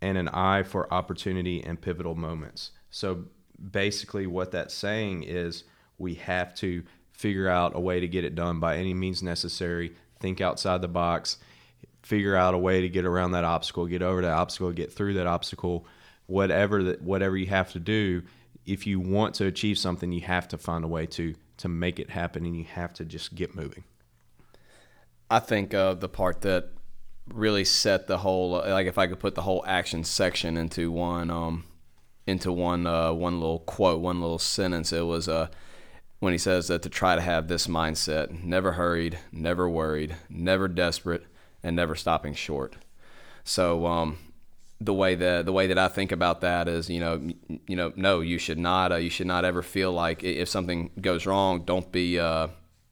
C: and an eye for opportunity and pivotal moments. So basically, what that's saying is we have to figure out a way to get it done by any means necessary, think outside the box, figure out a way to get around that obstacle, get over that obstacle, get through that obstacle, whatever that whatever you have to do. If you want to achieve something, you have to find a way to to make it happen, and you have to just get moving.
E: I think uh, the part that really set the whole like if I could put the whole action section into one um into one uh, one little quote, one little sentence, it was uh when he says that to try to have this mindset never hurried, never worried, never desperate, and never stopping short. So, um, the way that the way that I think about that is, you know, you know, no, you should not, uh, you should not ever feel like if something goes wrong, don't be, uh,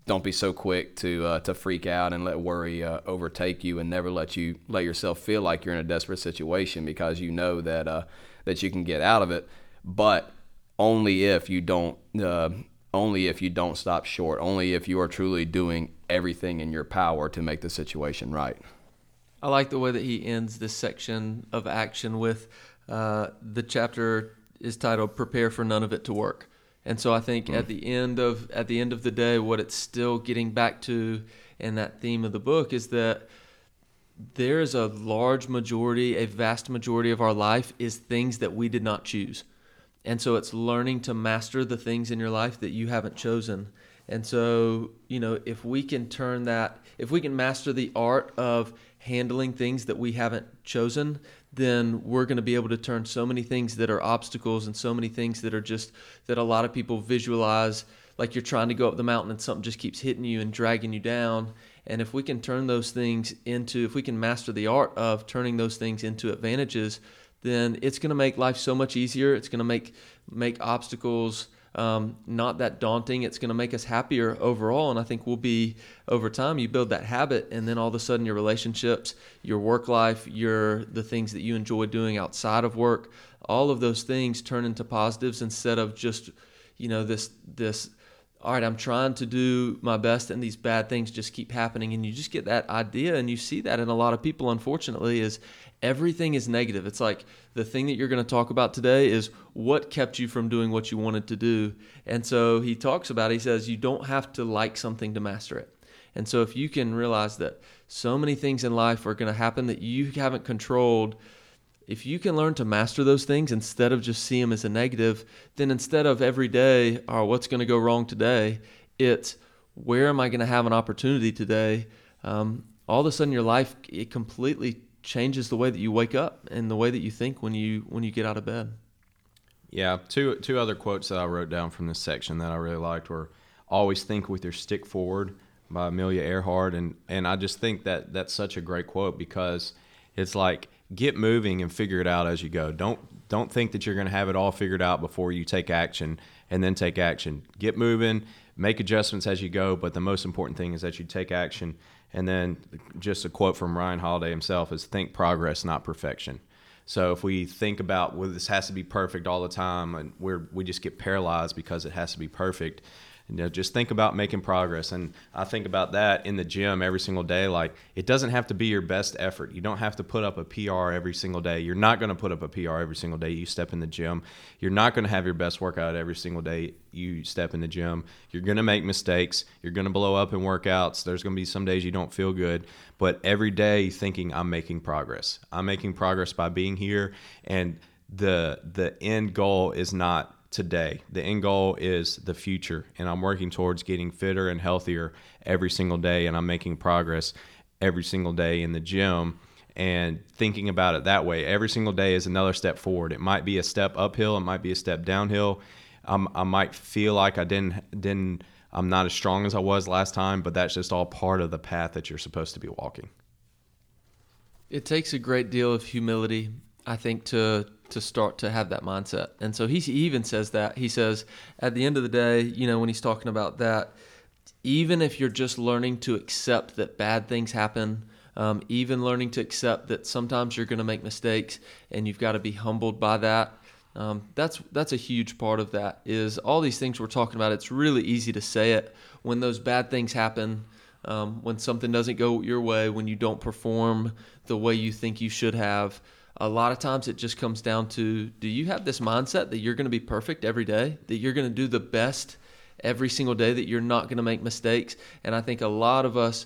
E: don't be so quick to uh, to freak out and let worry uh, overtake you, and never let you let yourself feel like you're in a desperate situation because you know that uh, that you can get out of it, but only if you don't uh, only if you don't stop short, only if you are truly doing everything in your power to make the situation right.
D: I like the way that he ends this section of action with uh, the chapter is titled "Prepare for None of It to Work," and so I think mm. at the end of at the end of the day, what it's still getting back to in that theme of the book is that there is a large majority, a vast majority of our life is things that we did not choose. And so it's learning to master the things in your life that you haven't chosen. And so, you know, if we can turn that, if we can master the art of handling things that we haven't chosen, then we're going to be able to turn so many things that are obstacles and so many things that are just that a lot of people visualize like you're trying to go up the mountain and something just keeps hitting you and dragging you down. And if we can turn those things into, if we can master the art of turning those things into advantages, then it's going to make life so much easier. It's going to make make obstacles um, not that daunting. It's going to make us happier overall. And I think we'll be, over time, you build that habit, and then all of a sudden your relationships, your work life, your the things that you enjoy doing outside of work, all of those things turn into positives instead of just, you know, this this all right, I'm trying to do my best and these bad things just keep happening. And you just get that idea, and you see that in a lot of people, unfortunately, is everything is negative. It's like the thing that you're going to talk about today is what kept you from doing what you wanted to do. And so he talks about, he says, you don't have to like something to master it. And so if you can realize that so many things in life are going to happen that you haven't controlled, if you can learn to master those things instead of just see them as a negative, then instead of every day, oh, what's going to go wrong today, it's where am I going to have an opportunity today? Um, all of a sudden, your life it completely changes the way that you wake up and the way that you think when you when you get out of bed.
C: Yeah, two two other quotes that I wrote down from this section that I really liked were "Always think with your stick forward" by Amelia Earhart, and and I just think that that's such a great quote because it's like get moving and figure it out as you go. Don't don't think that you're going to have it all figured out before you take action and then take action. Get moving, make adjustments as you go, but the most important thing is that you take action and then just a quote from Ryan Holiday himself is think progress, not perfection. So if we think about well, this has to be perfect all the time, and we're we just get paralyzed because it has to be perfect, you know, just think about making progress. And I think about that in the gym every single day. Like, it doesn't have to be your best effort. You don't have to put up a PR every single day. You're not going to put up a PR every single day you step in the gym. You're not going to have your best workout every single day you step in the gym. You're going to make mistakes. You're going to blow up in workouts. There's going to be some days you don't feel good. But every day thinking, I'm making progress. I'm making progress by being here. And the the end goal is not today. The end goal is the future, and I'm working towards getting fitter and healthier every single day, and I'm making progress every single day in the gym. And thinking about it that way, every single day is another step forward. It might be a step uphill, it might be a step downhill. Um, I might feel like I didn't didn't I'm not as strong as I was last time, but that's just all part of the path that you're supposed to be walking.
D: It takes a great deal of humility, I think, to to start to have that mindset. And so he, even says that. He says, at the end of the day, you know, when he's talking about that, even if you're just learning to accept that bad things happen, um, even learning to accept that sometimes you're going to make mistakes and you've got to be humbled by that. Um, that's that's a huge part of that. Is all these things we're talking about. It's really easy to say it when those bad things happen, um, when something doesn't go your way, when you don't perform the way you think you should have a lot of times it just comes down to do you have this mindset that you're going to be perfect every day, that you're going to do the best every single day, that you're not going to make mistakes? And I think a lot of us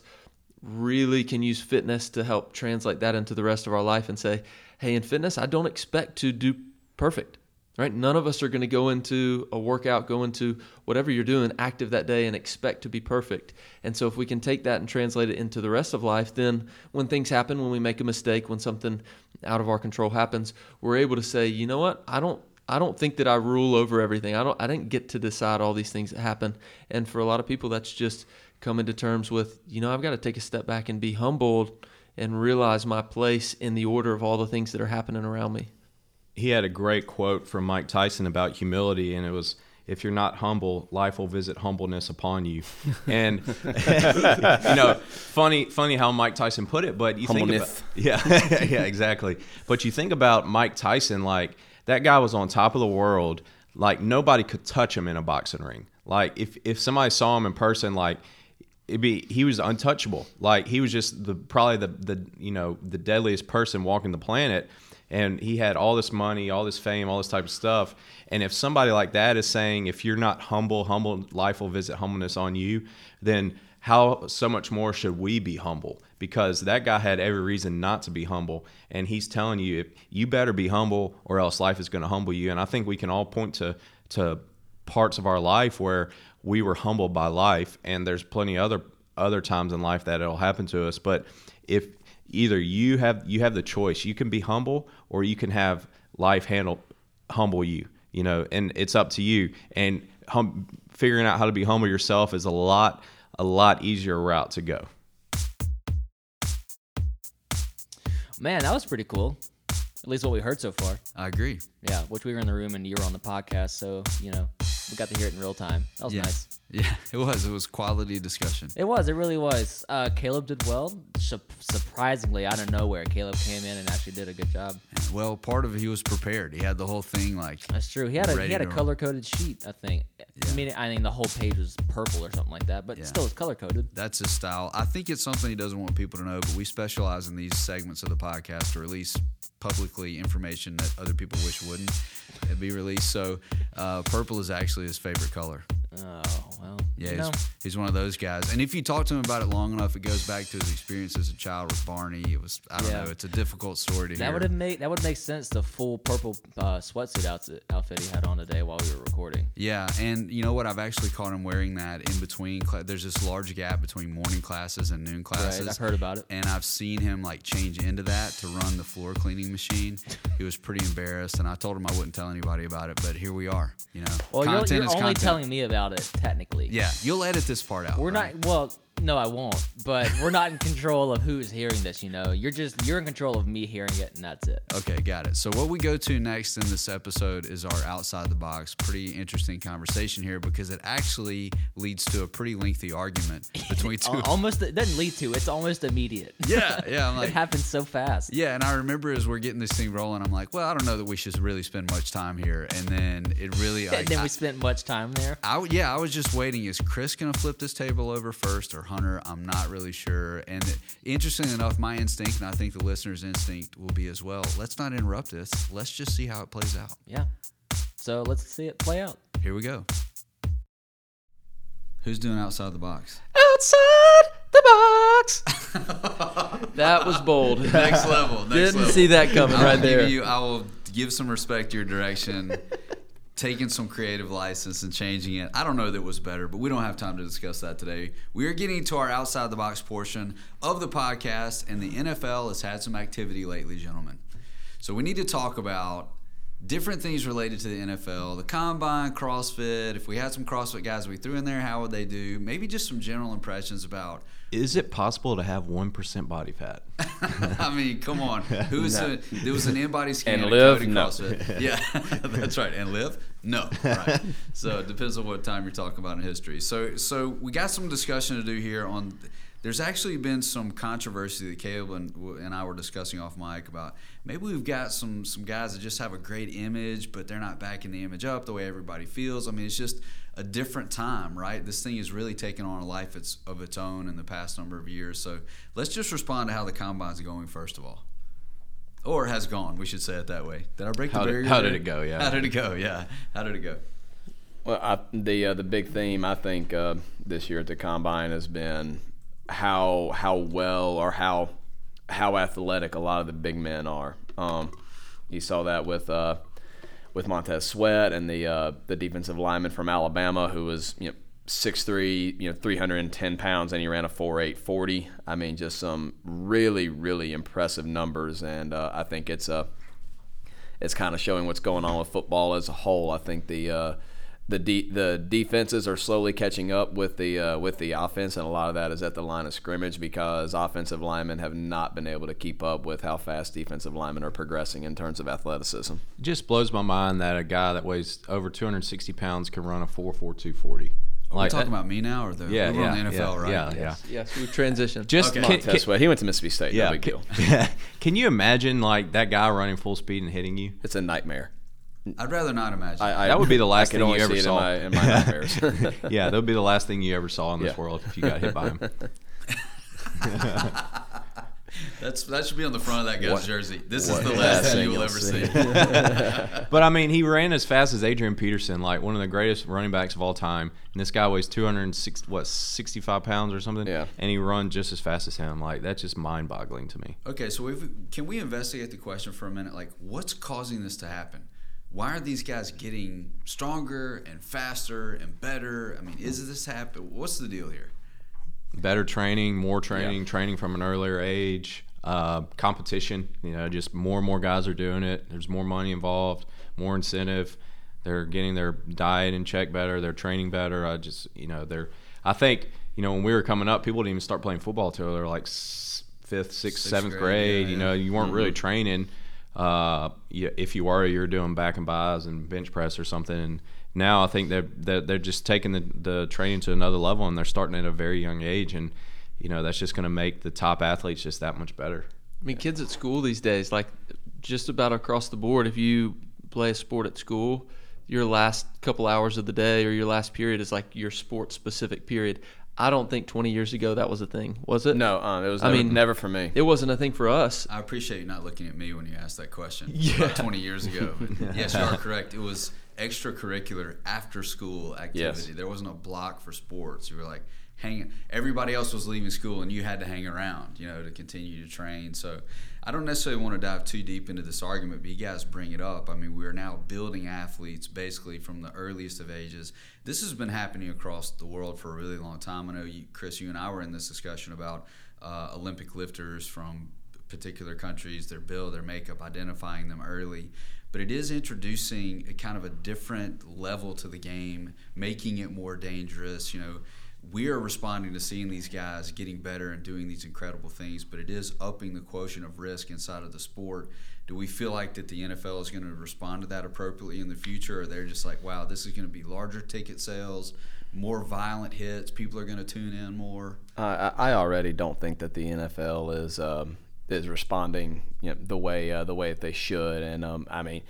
D: really can use fitness to help translate that into the rest of our life and say, hey, in fitness, I don't expect to do perfect right? None of us are going to go into a workout, go into whatever you're doing active that day and expect to be perfect. And so, if we can take that and translate it into the rest of life, then when things happen, when we make a mistake, when something out of our control happens, we're able to say, you know what? I don't. I don't think that I rule over everything. I don't I didn't get to decide all these things that happen. And for a lot of people that's just coming to terms with, you know, I've got to take a step back and be humbled and realize my place in the order of all the things that are happening around me
C: he had a great quote from Mike Tyson about humility, and it was, "If you're not humble, life will visit humbleness upon you." And you know, funny, funny how Mike Tyson put it, but you think about, yeah, yeah, exactly. But you think about Mike Tyson, like that guy was on top of the world, like nobody could touch him in a boxing ring. Like if if somebody saw him in person, like it'd be he was untouchable. Like he was just the probably the the you know the deadliest person walking the planet and he had all this money, all this fame, all this type of stuff. And if somebody like that is saying, if you're not humble, humble life will visit humbleness on you, then how so much more should we be humble? Because that guy had every reason not to be humble, and he's telling you, you better be humble, or else life is going to humble you. And I think we can all point to to parts of our life where we were humbled by life, and there's plenty other other times in life that it'll happen to us. But if either you have you have the choice. You can be humble or you can have life handle humble you. You know, and it's up to you. And hum, figuring out how to be humble yourself is a lot a lot easier route to go.
A: Man, that was pretty cool. At least what we heard so far.
B: I agree.
A: Yeah, which we were in the room and you were on the podcast, so you know we got to hear it in real time. That was
B: yeah.
A: nice.
B: Yeah, it was. It was quality discussion.
A: It was. It really was. Uh, Caleb did well. Su- surprisingly, out of nowhere, Caleb came in and actually did a good job.
B: Well, part of it, he was prepared. He had the whole thing like
A: That's true. He had a he had a color coded sheet. I think. Yeah. I mean, I think the whole page was purple or something like that, but
B: Yeah.
A: still, it's color coded.
B: that's his style. I think it's something he doesn't want people to know, but we specialize in these segments of the podcast to release publicly information that other people wish wouldn't be released. So, uh, purple is actually his favorite color.
A: Oh well.
B: Yeah, he's, he's one of those guys. And if you talk to him about it long enough, it goes back to his experience as a child with Barney. It was, I don't
A: Yeah.
B: know, it's a difficult story to
A: that
B: hear.
A: would have made that would make sense. The full purple uh, sweatsuit outfit outfit he had on today while we were recording.
B: Yeah, and you know what? I've actually caught him wearing that in between. Cla- there's this large gap between morning classes and noon classes.
A: Right, I've heard about it.
B: And I've seen him like change into that to run the floor cleaning machine. he was pretty embarrassed, and I told him I wouldn't tell anybody about it. But here we are. You know,
A: Well, you're,
B: content
A: you're
B: is
A: only
B: content.
A: telling me about it technically.
B: Yeah, you'll edit this part out.
A: We're
B: right?
A: not. Well, no, I won't. But we're not in control of who's hearing this. You know, you're just you're in control of me hearing it, and that's it.
B: Okay, got it. So what we go to next in this episode is our outside the box, pretty interesting conversation here because it actually leads to a pretty lengthy argument between two.
A: Almost it doesn't lead to. It's almost immediate.
B: yeah, yeah. I'm
A: it happens so fast.
B: Yeah, and I remember as we're getting this thing rolling, I'm like, well, I don't know that we should really spend much time here. And then it really,
A: and
B: like,
A: then
B: I,
A: we spent much time there.
B: I, yeah, I was just waiting. Is Chris gonna flip this table over first or Hunter? I'm not really sure. And interestingly enough, my instinct, and I think the listener's instinct will be as well. Let's not interrupt this. Let's just see how it plays out.
A: Yeah. So let's see it play out.
B: Here we go. Who's doing outside the box?
D: Outside the box. that was bold.
B: Next level. Next
D: Didn't
B: level.
D: see that coming
B: I will
D: right there.
B: You, I will give some respect to your direction, taking some creative license and changing it. I don't know that was better, but we don't have time to discuss that today. We are getting to our outside the box portion of the podcast, and the NFL has had some activity lately, gentlemen. So we need to talk about different things related to the NFL, the combine, CrossFit. If we had some CrossFit guys we threw in there, how would they do? Maybe just some general impressions about
C: Is it possible to have one percent body fat?
B: I mean, come on. Who's a, there was an in-body scan
E: And live?
B: Cody
E: No.
B: CrossFit. Yeah, that's right. And live? No. Right. So it depends on what time you're talking about in history. So so we got some discussion to do here on. There's actually been some controversy that Caleb and, and I were discussing off mic about. Maybe we've got some some guys that just have a great image, but they're not backing the image up the way everybody feels. I mean, it's just a different time, right? This thing has really taken on a life it's, of its own in the past number of years. So let's just respond to how the combine's going first of all, or has gone. We should say it that way. Did I break
C: How
B: the
C: did-
B: barrier?
C: how did it go? Yeah.
B: How did it go? Yeah. How did it go?
E: Well, I, the uh, the big theme I think uh, this year at the combine has been how how well or how how athletic a lot of the big men are. Um, you saw that with uh, with Montez Sweat and the uh, the defensive lineman from Alabama who was you know. 6'3", you know, 310 pounds, and he ran a 4'8", 40. I mean, just some really, really impressive numbers, and uh, I think it's a it's kind of showing what's going on with football as a whole. I think the uh, the de- the defenses are slowly catching up with the uh, with the offense, and a lot of that is at the line of scrimmage because offensive linemen have not been able to keep up with how fast defensive linemen are progressing in terms of athleticism.
C: It just blows my mind that a guy that weighs over 260 pounds can run a 4.42 40.
B: Are we
C: Like
B: talking
C: that-
B: about me now or the
C: Yeah,
B: we're on
C: yeah,
B: the NFL,
C: yeah,
B: right?
C: yeah, yeah.
D: Yes, we transitioned.
C: Just
B: Okay.
C: can,
E: Montez
C: can-
E: he went to Mississippi State.
C: yeah,
E: no big
C: can,
E: deal.
C: can you imagine like that guy running full speed and hitting you?
E: It's a nightmare.
B: I'd rather not imagine.
E: I, I,
C: That would be the last thing you ever saw.
E: in my, in my nightmares.
C: yeah, that would be the last thing you ever saw in this
E: Yeah.
C: world if you got hit by him.
B: That's that should be on the front of that guy's
E: What-
B: jersey. This
E: what
B: is the
E: last
B: last thing
E: thing
B: you will ever
E: see.
B: see.
C: But I mean, he ran as fast as Adrian Peterson, like one of the greatest running backs of all time. And this guy weighs 206, what, 65 pounds or something?
E: Yeah.
C: And he runs just as fast as him. Like that's just mind-boggling to me.
B: Okay, so if, can we investigate the question for a minute? Like, what's causing this to happen? Why are these guys getting stronger and faster and better? I mean, is this happen? What's the deal here?
C: Better training, more training, training from an earlier age, uh, competition. You know, just more and more guys are doing it. There's more money involved, more incentive. They're getting their diet in check better. They're training better. I just you know they're. I think you know when we were coming up, people didn't even start playing football till they were like fifth, sixth,
B: Sixth
C: seventh
B: grade,
C: grade.
B: yeah,
C: you
B: yeah.
C: know, you weren't really training. Uh, if you were, you're doing back and buys and bench press or something. And now I think they're they're, they're just taking the, the training to another level, and they're starting at a very young age. And you know that's just going to make the top athletes just that much better.
D: I mean, kids at school these days, like just about across the board, if you play a sport at school, your last couple hours of the day or your last period is like your sport specific period. I don't think 20 years ago that was a thing, was it?
E: No, um, it was.
D: I mean-
E: never for me.
D: It wasn't a thing for us.
B: I appreciate you not looking at me when you asked that question.
D: Yeah.
B: About 20 years ago. But yes, you are correct. It was extracurricular after school activity.
E: Yes.
B: There wasn't a block for sports. You were like hanging. Everybody else was leaving school, and you had to hang around, you know, to continue to train. So I don't necessarily want to dive too deep into this argument, but you guys bring it up. I mean, we are now building athletes basically from the earliest of ages. This has been happening across the world for a really long time. I know, you, Chris, you and I were in this discussion about uh, Olympic lifters from particular countries, their build, their makeup, identifying them early. But it is introducing a kind of a different level to the game, making it more dangerous. You know, we are responding to seeing these guys getting better and doing these incredible things, but it is upping the quotient of risk inside of the sport. Do we feel like that the NFL is going to respond to that appropriately in the future, or they're just like, wow, this is going to be larger ticket sales, more violent hits, people are going to tune in more?
E: I, I already don't think that the NFL is um, is responding you know, the way uh, the way that they should, and um, I mean,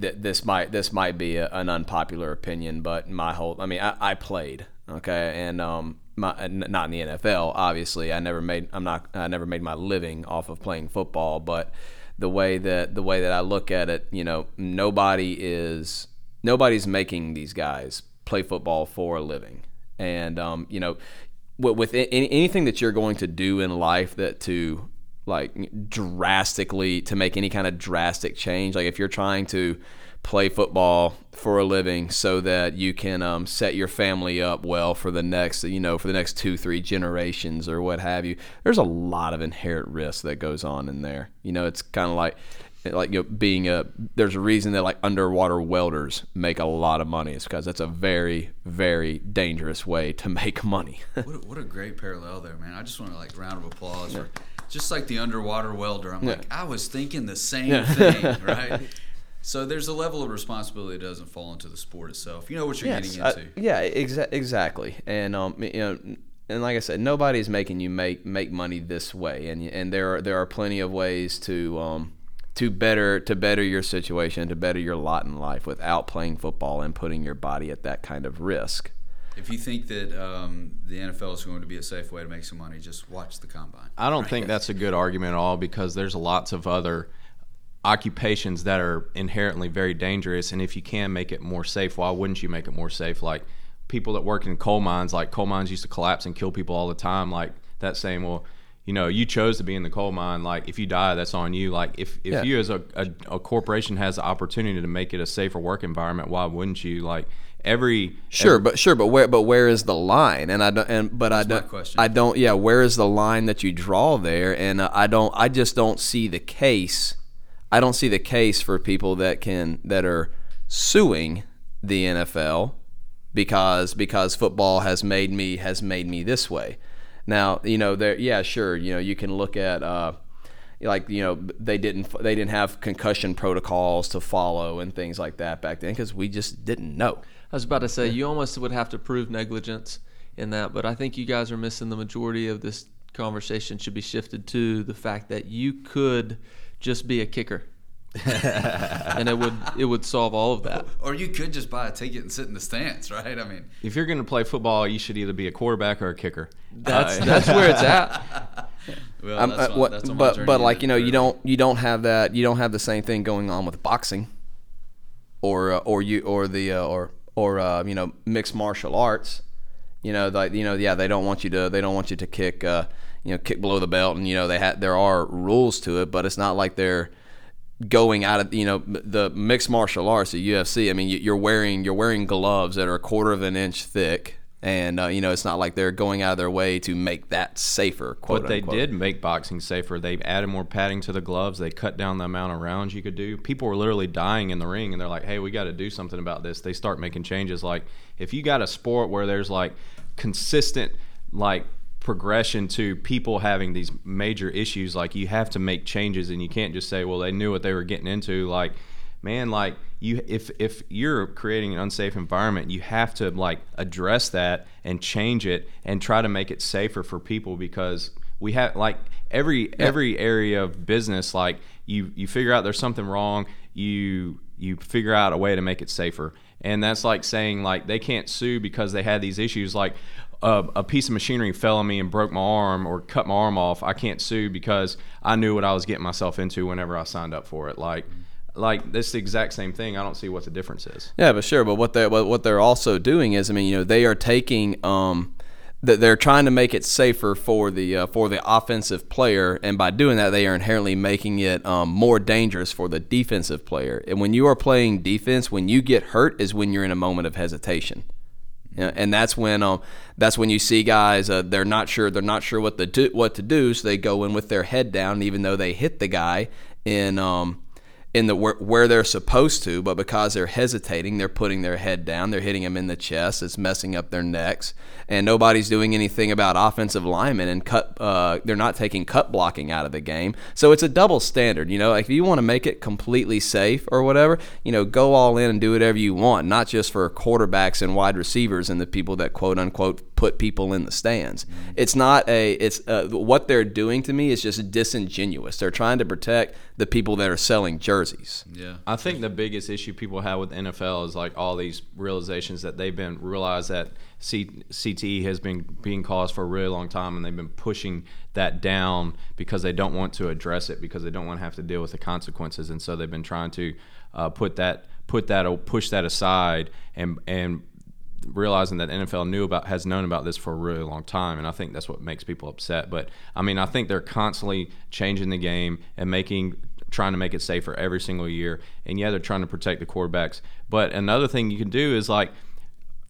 E: th- this might this might be a, an unpopular opinion, but my whole I mean, I, I played okay, and um, my not in the NFL, obviously. I never made I'm not I never made my living off of playing football, but the way that the way that I look at it, you know, nobody is nobody's making these guys play football for a living, and um, you know, with, with any, anything that you're going to do in life that to like drastically to make any kind of drastic change, like if you're trying to play football for a living so that you can um, set your family up well for the next you know for the next two three generations or what have you there's a lot of inherent risk that goes on in there you know it's kind of like like you know, being a there's a reason that like underwater welders make a lot of money it's because that's a very very dangerous way to make money
B: What a, what a great parallel there, man. I just want to like round of applause for just like the underwater welder. I'm
E: Yeah.
B: like, I was thinking the same
E: Yeah.
B: thing, right? So there's a level of responsibility that doesn't fall into the sport itself. You know what you're
E: Yes,
B: getting
E: I-
B: into.
E: yeah, exa- exactly. And um, you know, and like I said, nobody's making you make make money this way, and and there are there are plenty of ways to um to better to better your situation, to better your lot in life without playing football and putting your body at that kind of risk.
B: If you think that um, the NFL is going to be a safe way to make some money, just watch the combine.
C: I don't think that's a good argument at all because there's lots of other occupations that are inherently very dangerous and if you can make it more safe why wouldn't you make it more safe like people that work in coal mines like coal mines used to collapse and kill people all the time like that saying well you know you chose to be in the coal mine like if you die that's on you like if, if
E: Yeah.
C: you as a, a, a corporation has the opportunity to make it a safer work environment why wouldn't you like every
E: Sure, but sure, but where but where is the line? And I don't and but I don't
B: question.
E: I don't yeah, where is the line that you draw there? And uh, I don't I just don't see the case. I don't see the case for people that can that are suing the NFL because because football has made me has made me this way. Now, you know, there yeah, sure, you know, you can look at uh like you know they didn't they didn't have concussion protocols to follow and things like that back then because we just didn't know.
D: I was about to say you almost would have to prove negligence in that, but I think you guys are missing the majority of this conversation should be shifted to the fact that you could just be a kicker. and it would it would solve all of that.
B: Or you could just buy a ticket and sit in the stands, right? I mean,
C: if you're going to play football you should either be a quarterback or a kicker
D: That's
C: Uh,
D: that's where it's at.
B: well,
E: Um,
B: that's
E: uh,
B: on-
E: what-
B: that's
E: but but like you know you don't you don't have that you don't have the same thing going on with boxing or uh, or you or the uh, or or uh, you know mixed martial arts you know like you know yeah they don't want you to they don't want you to kick uh, you know kick below the belt and you know they had there are rules to it but it's not like they're going out of you know the mixed martial arts the UFC I mean you- you're wearing you're wearing gloves that are a quarter of an inch thick And uh, you know, it's not like they're going out of their way to make that safer. Quote
C: But they
E: unquote.
C: did make boxing safer. They added more padding to the gloves. They cut down the amount of rounds you could do. People were literally dying in the ring, and they're like, "Hey, we got to do something about this." They start making changes. Like if you got a sport where there's like consistent like progression to people having these major issues, like you have to make changes, and you can't just say, "Well, they knew what they were getting into." Like man like you if if you're creating an unsafe environment you have to like address that and change it and try to make it safer for people because we have like every every area of business like you you figure out there's something wrong you you figure out a way to make it safer. And that's like saying like they can't sue because they had these issues. Like a, a piece of machinery fell on me and broke my arm or cut my arm off i can't sue because i knew what i was getting myself into whenever i signed up for it like like this the exact same thing. I don't see what the difference is.
E: Yeah, but sure. But what they what, they're also doing is, I mean, you know, they are taking um, that they're trying to make it safer for the uh, for the offensive player, and by doing that, they are inherently making it um, more dangerous for the defensive player. And when you are playing defense, when you get hurt, is when you're in a moment of hesitation. And that's when um, that's when you see guys uh, they're not sure they're not sure what to do what to do, so they go in with their head down, even though they hit the guy in um, in the where, where they're supposed to, but because they're hesitating, they're putting their head down. They're hitting them in the chest. It's messing up their necks, and nobody's doing anything about offensive linemen and cut. Uh, they're not taking cut blocking out of the game, so it's a double standard. You know, like if you want to make it completely safe or whatever, you know, go all in and do whatever you want, not just for quarterbacks and wide receivers and the people that quote unquote put people in the stands. It's not a. It's uh, what they're doing to me is just disingenuous. They're trying to protect the people that are selling jerseys.
B: Yeah.
C: I think the biggest issue people have with NFL is like all these realizations that they've been realized that C- CTE has been being caused for a really long time, and they've been pushing that down because they don't want to address it because they don't want to have to deal with the consequences, and so they've been trying to uh, put that put that push that aside and and realizing that NFL knew about has known about this for a really long time, and I think that's what makes people upset. But I mean, I think they're constantly changing the game and making trying to make it safer every single year. And yeah, they're trying to protect the quarterbacks. But another thing you can do is like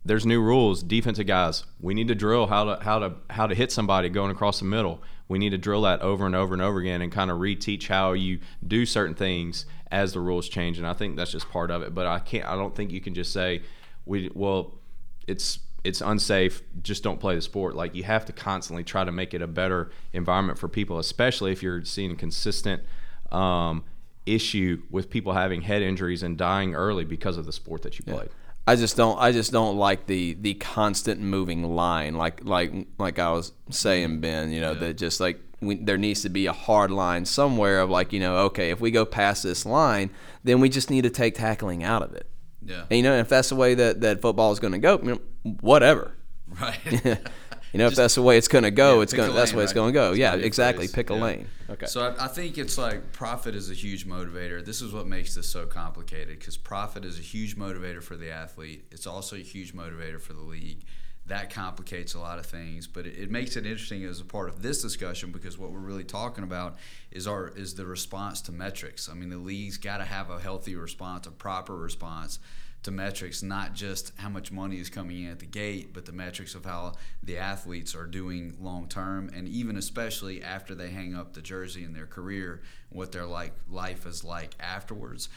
C: there's new rules. Defensive guys, we need to drill how to how to how to hit somebody going across the middle. We need to drill that over and over and over again and kind of reteach how you do certain things as the rules change. And I think that's just part of it. But I can't. I don't think you can just say we well it's it's unsafe just don't play the sport like you have to constantly try to make it a better environment for people especially if you're seeing consistent um, issue with people having head injuries and dying early because of the sport that you played
E: I just don't. I just don't like the the constant moving line, like like like I was saying, Ben. You know, that just like we, there needs to be a hard line somewhere of like you know, okay, if we go past this line, then we just need to take tackling out of it.
B: Yeah.
E: And, you know, if that's the way that, that football is going to go, you know, whatever.
B: Right.
E: you know, if that's the way it's going to go,
B: Yeah,
E: it's going. That's the way it's going to go.
B: That's
E: Yeah,
B: gonna be a
E: exactly. Pick a
B: Yeah.
E: lane. Okay.
B: So I, I think it's like profit is a huge motivator. This is what makes this so complicated because profit is a huge motivator for the athlete. It's also a huge motivator for the league. That complicates a lot of things, but it, it makes it interesting as a part of this discussion because what we're really talking about is our is the response to metrics. I mean, the league's got to have a healthy response, a proper response to metrics, not just how much money is coming in at the gate, but the metrics of how the athletes are doing long term, and even especially after they hang up the jersey in their career, what their like life is like afterwards.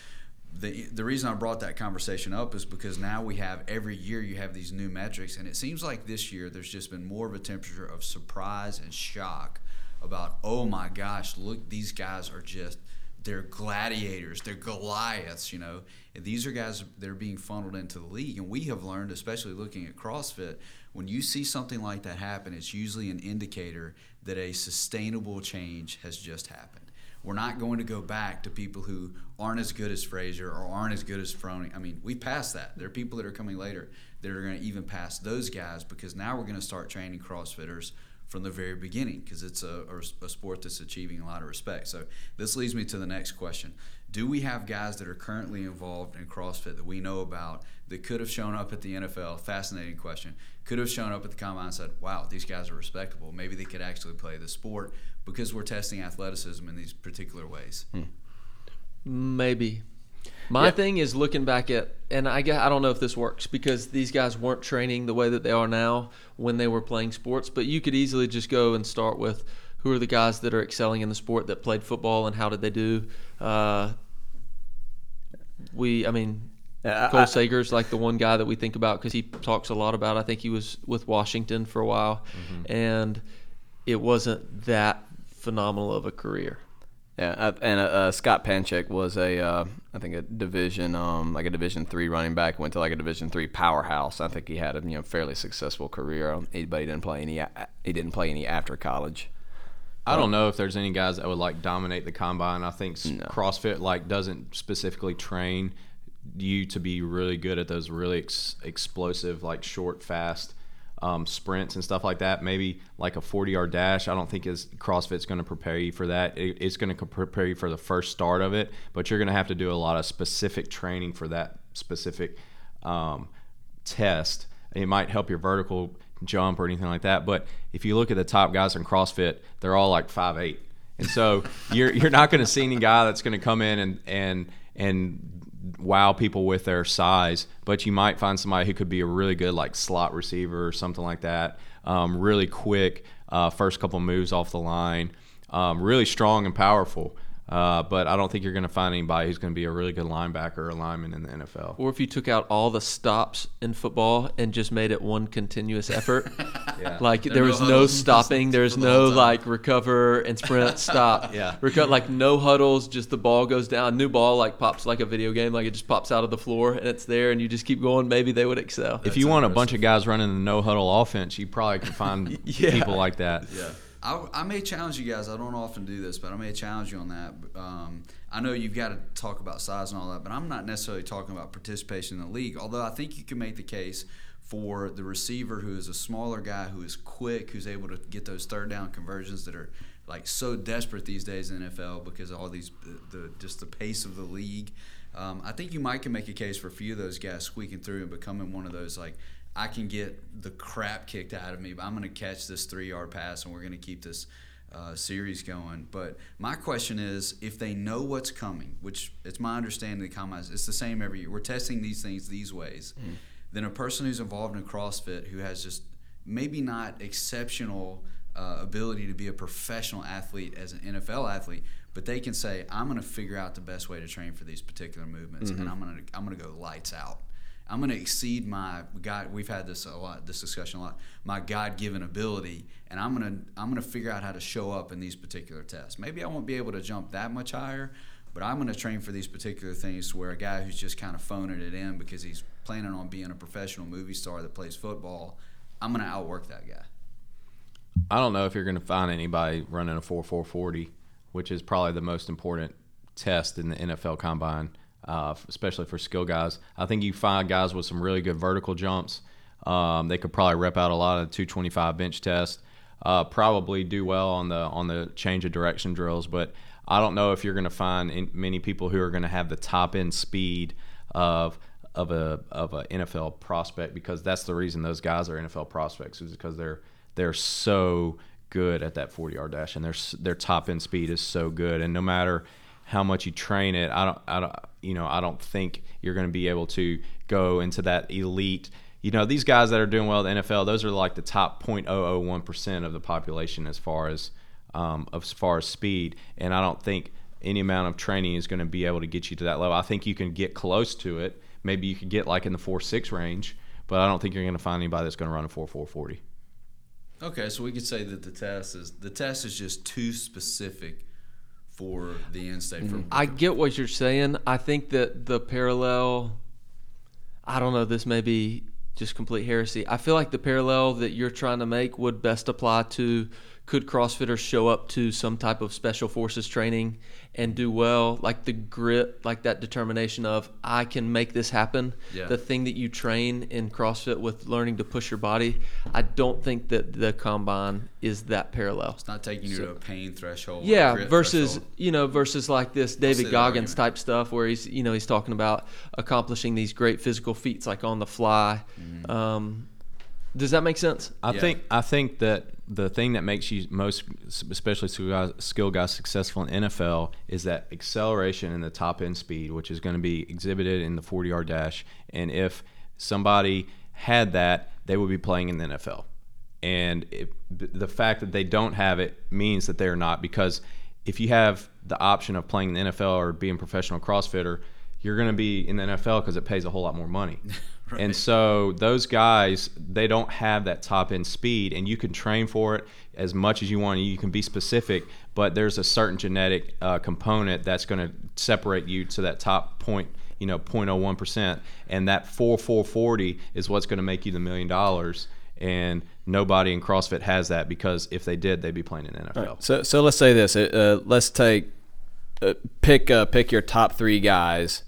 B: The, the reason I brought that conversation up is because now we have every year you have these new metrics, and it seems like this year there's just been more of a temperature of surprise and shock about oh my gosh, look these guys are just they're gladiators, they're Goliaths, you know. And these are guys that are being funneled into the league. And we have learned, especially looking at CrossFit, when you see something like that happen, it's usually an indicator that a sustainable change has just happened. We're not going to go back to people who aren't as good as Fraser or aren't as good as Froning. I mean, we passed that. There are people that are coming later that are going to even pass those guys because now we're going to start training CrossFitters from the very beginning because it's a, a, sport that's achieving a lot of respect. So this leads me to the next question. Do we have guys that are currently involved in CrossFit that we know about that could have shown up at the NFL? Fascinating question. Could have shown up at the combine and said, wow, these guys are respectable. Maybe they could actually play the sport because we're testing athleticism in these particular ways.
D: Maybe. My
C: Yeah.
D: thing is looking back at, and I guess, I don't know if this works because these guys weren't training the way that they are now when they were playing sports. But you could easily just go and start with who are the guys that are excelling in the sport that played football and how did they do. Uh, we, I mean,
E: Yeah, I-
D: Cole
E: I-
D: Sager's like the one guy that we think about because he talks a lot about. I think he was with Washington for a while, and it wasn't that phenomenal of a career.
E: Yeah, and uh, uh, Scott Panchik was a, uh, I think a division, um, like a Division three running back. Went to like a Division three powerhouse. I think he had a you know fairly successful career. Um, But he didn't play any. He didn't play any after college.
C: I don't know if there's any guys that would like dominate the combine. I think s CrossFit like doesn't specifically train you to be really good at those really ex- explosive, like short, fast um, sprints and stuff like that. Maybe like a 40 yard dash. I don't think is CrossFit's going to prepare you for that. It, it's going to prepare you for the first start of it, but you're going to have to do a lot of specific training for that specific um, test. It might help your vertical jump or anything like that. But if you look at the top guys in CrossFit, they're all like five eight, and so you're you're not going to see any guy that's going to come in and and and wow people with their size. But you might find somebody who could be a really good like slot receiver or something like that. Um, really quick, uh, first couple moves off the line, um, really strong and powerful. Uh, but I don't think you're going to find anybody who's going to be a really good linebacker or lineman in the NFL.
D: Or if you took out all the stops in football and just made it one continuous effort,
C: Yeah.
D: like
B: There
D: there
B: are no
D: was no stopping, there's
B: for the
D: no like recover and sprint, stop,
C: Yeah.
D: Reco- like no huddles, just the ball goes down, new ball like pops like a video game, like it just pops out of the floor and it's there, and you just keep going. Maybe they would excel.
C: if you want a bunch of guys running the no huddle offense, you probably can find
D: Yeah.
C: people like that.
B: Yeah. I, I may challenge you guys. I don't often do this, but I may challenge you on that. Um, I know you've got to talk about size and all that, but I'm not necessarily talking about participation in the league. Although I think you can make the case for the receiver who is a smaller guy, who is quick, who's able to get those third down conversions that are like so desperate these days in the NFL because of all these the, the just the pace of the league. Um, I think you might can make a case for a few of those guys squeaking through and becoming one of those like I can get the crap kicked out of me, but I'm going to catch this three yard pass and we're going to keep this uh, series going. But my question is if they know what's coming, which it's my understanding the combines, it's the same every year. We're testing these things these ways. Then a person who's involved in CrossFit who has just maybe not exceptional uh, ability to be a professional athlete as an NFL athlete, but they can say, "I'm going to figure out the best way to train for these particular movements, and I'm going to I'm going to go lights out. I'm going to exceed my God. We've had this a lot, this discussion a lot. My God-given ability, and I'm going to I'm going to figure out how to show up in these particular tests. Maybe I won't be able to jump that much higher." But I'm going to train for these particular things where a guy who's just kind of phoning it in because he's planning on being a professional movie star that plays football, I'm going to outwork that guy.
C: I don't know if you're going to find anybody running a 4.440, which is probably the most important test in the NFL combine, uh, especially for skill guys. I think you find guys with some really good vertical jumps. Um, they could probably rep out a lot of the 225 bench test. Uh, probably do well on the on the change of direction drills, but I don't know if you're going to find in, many people who are going to have the top end speed of of a of a NFL prospect because that's the reason those guys are NFL prospects is because they're they're so good at that 40 yard dash and their their top end speed is so good and no matter how much you train it I don't I don't you know I don't think you're going to be able to go into that elite you know these guys that are doing well in the NFL those are like the top 0.001% of the population as far as um, as far as speed. And I don't think any amount of training is going to be able to get you to that level. I think you can get close to it. Maybe you could get like in the 4-6 range but I don't think you're going to find anybody that's going to run a 4-4-40
B: Okay, so we could say that the test is the test is just too specific for the end state. For mm-hmm.
D: I get what you're saying. I think that the parallel, I don't know, this may be just complete heresy. I feel like the parallel that you're trying to make would best apply to could CrossFitters show up to some type of special forces training and do well, like the grit, like that determination of I can make this happen.
B: Yeah.
D: The thing that you train in CrossFit with learning to push your body, I don't think that the combine is that parallel.
B: it's not taking you to a pain threshold.
D: Yeah, versus
B: threshold.
D: you know versus like this David Goggins type stuff where he's you know he's talking about accomplishing these great physical feats like on the fly.
B: Mm-hmm.
D: Um, Does that make sense?
C: I
B: Yeah.
C: think I think that the thing that makes you most, especially skill guys, skill guys, successful in NFL is that acceleration and the top end speed, which is going to be exhibited in the 40 yard dash. And if somebody had that, they would be playing in the NFL. And it, the fact that they don't have it means that they're not because if you have the option of playing in the NFL or being a professional CrossFitter, you're going to be in the NFL because it pays a whole lot more money. And so those guys, they don't have that top end speed, and you can train for it as much as you want. You can be specific, but there's a certain genetic uh, component that's going to separate you to that top point, you know, 0.01 percent, and that 4440 is what's going to make you the million dollars. And nobody in CrossFit has that because if they did, they'd be playing in the NFL.
E: So so let's say this. Uh, let's take uh, pick uh, pick your top three guys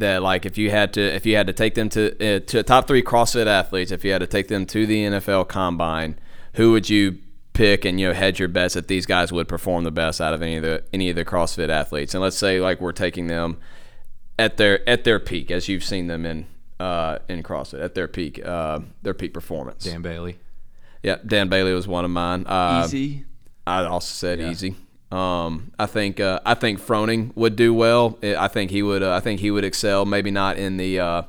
E: that like if you had to if you had to take them to uh, to top three CrossFit athletes if you had to take them to the NFL Combine, who would you pick and you know hedge your bets that these guys would perform the best out of any of the any of the CrossFit athletes? And let's say like we're taking them at their at their peak as you've seen them in uh, in CrossFit at their peak uh, their peak performance.
C: Dan Bailey.
E: Yeah, Dan Bailey was one of mine. Uh,
D: Easy.
E: I also said easy. Um, I think uh, I think Froning would do well. I think he would. Uh, I think he would excel. Maybe not in the uh,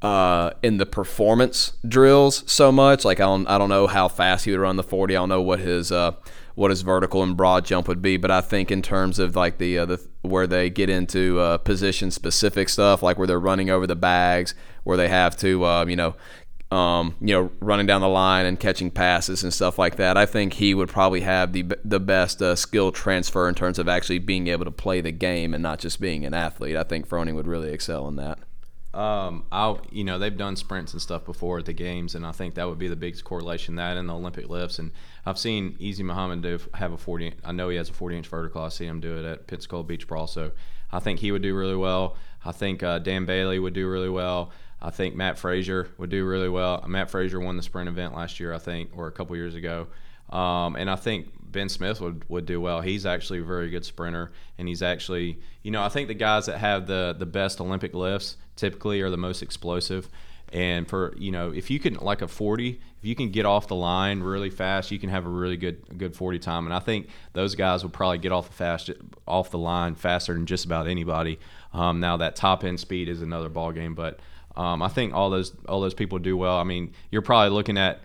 E: uh, in the performance drills so much. Like I don't I don't know how fast he would run the forty. I don't know what his uh, what his vertical and broad jump would be. But I think in terms of like the uh, the where they get into position specific stuff, like where they're running over the bags, where they have to you know um, you know, running down the line and catching passes and stuff like that. I think he would probably have the the best uh, skill transfer in terms of actually being able to play the game and not just being an athlete. I think Froning would really excel in that.
C: Um, I'll, you know, they've done sprints and stuff before at the games, and I think that would be the biggest correlation. That and the Olympic lifts, and I've seen Easy Muhammad do have a 40. I know he has a 40 inch vertical. I see him do it at Pensacola Beach Brawl. So I think he would do really well. I think uh, Dan Bailey would do really well. I think Matt Fraser would do really well. Matt Fraser won the sprint event last year, I think, or a couple years ago. Um, and I think Ben Smith would, would do well. He's actually a very good sprinter, and he's actually, you know, I think the guys that have the the best Olympic lifts typically are the most explosive. And for you know, if you can like a 40, if you can get off the line really fast, you can have a really good good 40 time. And I think those guys will probably get off the fast off the line faster than just about anybody. Um, now that top end speed is another ball game, but um, I think all those all those people do well. I mean, you're probably looking at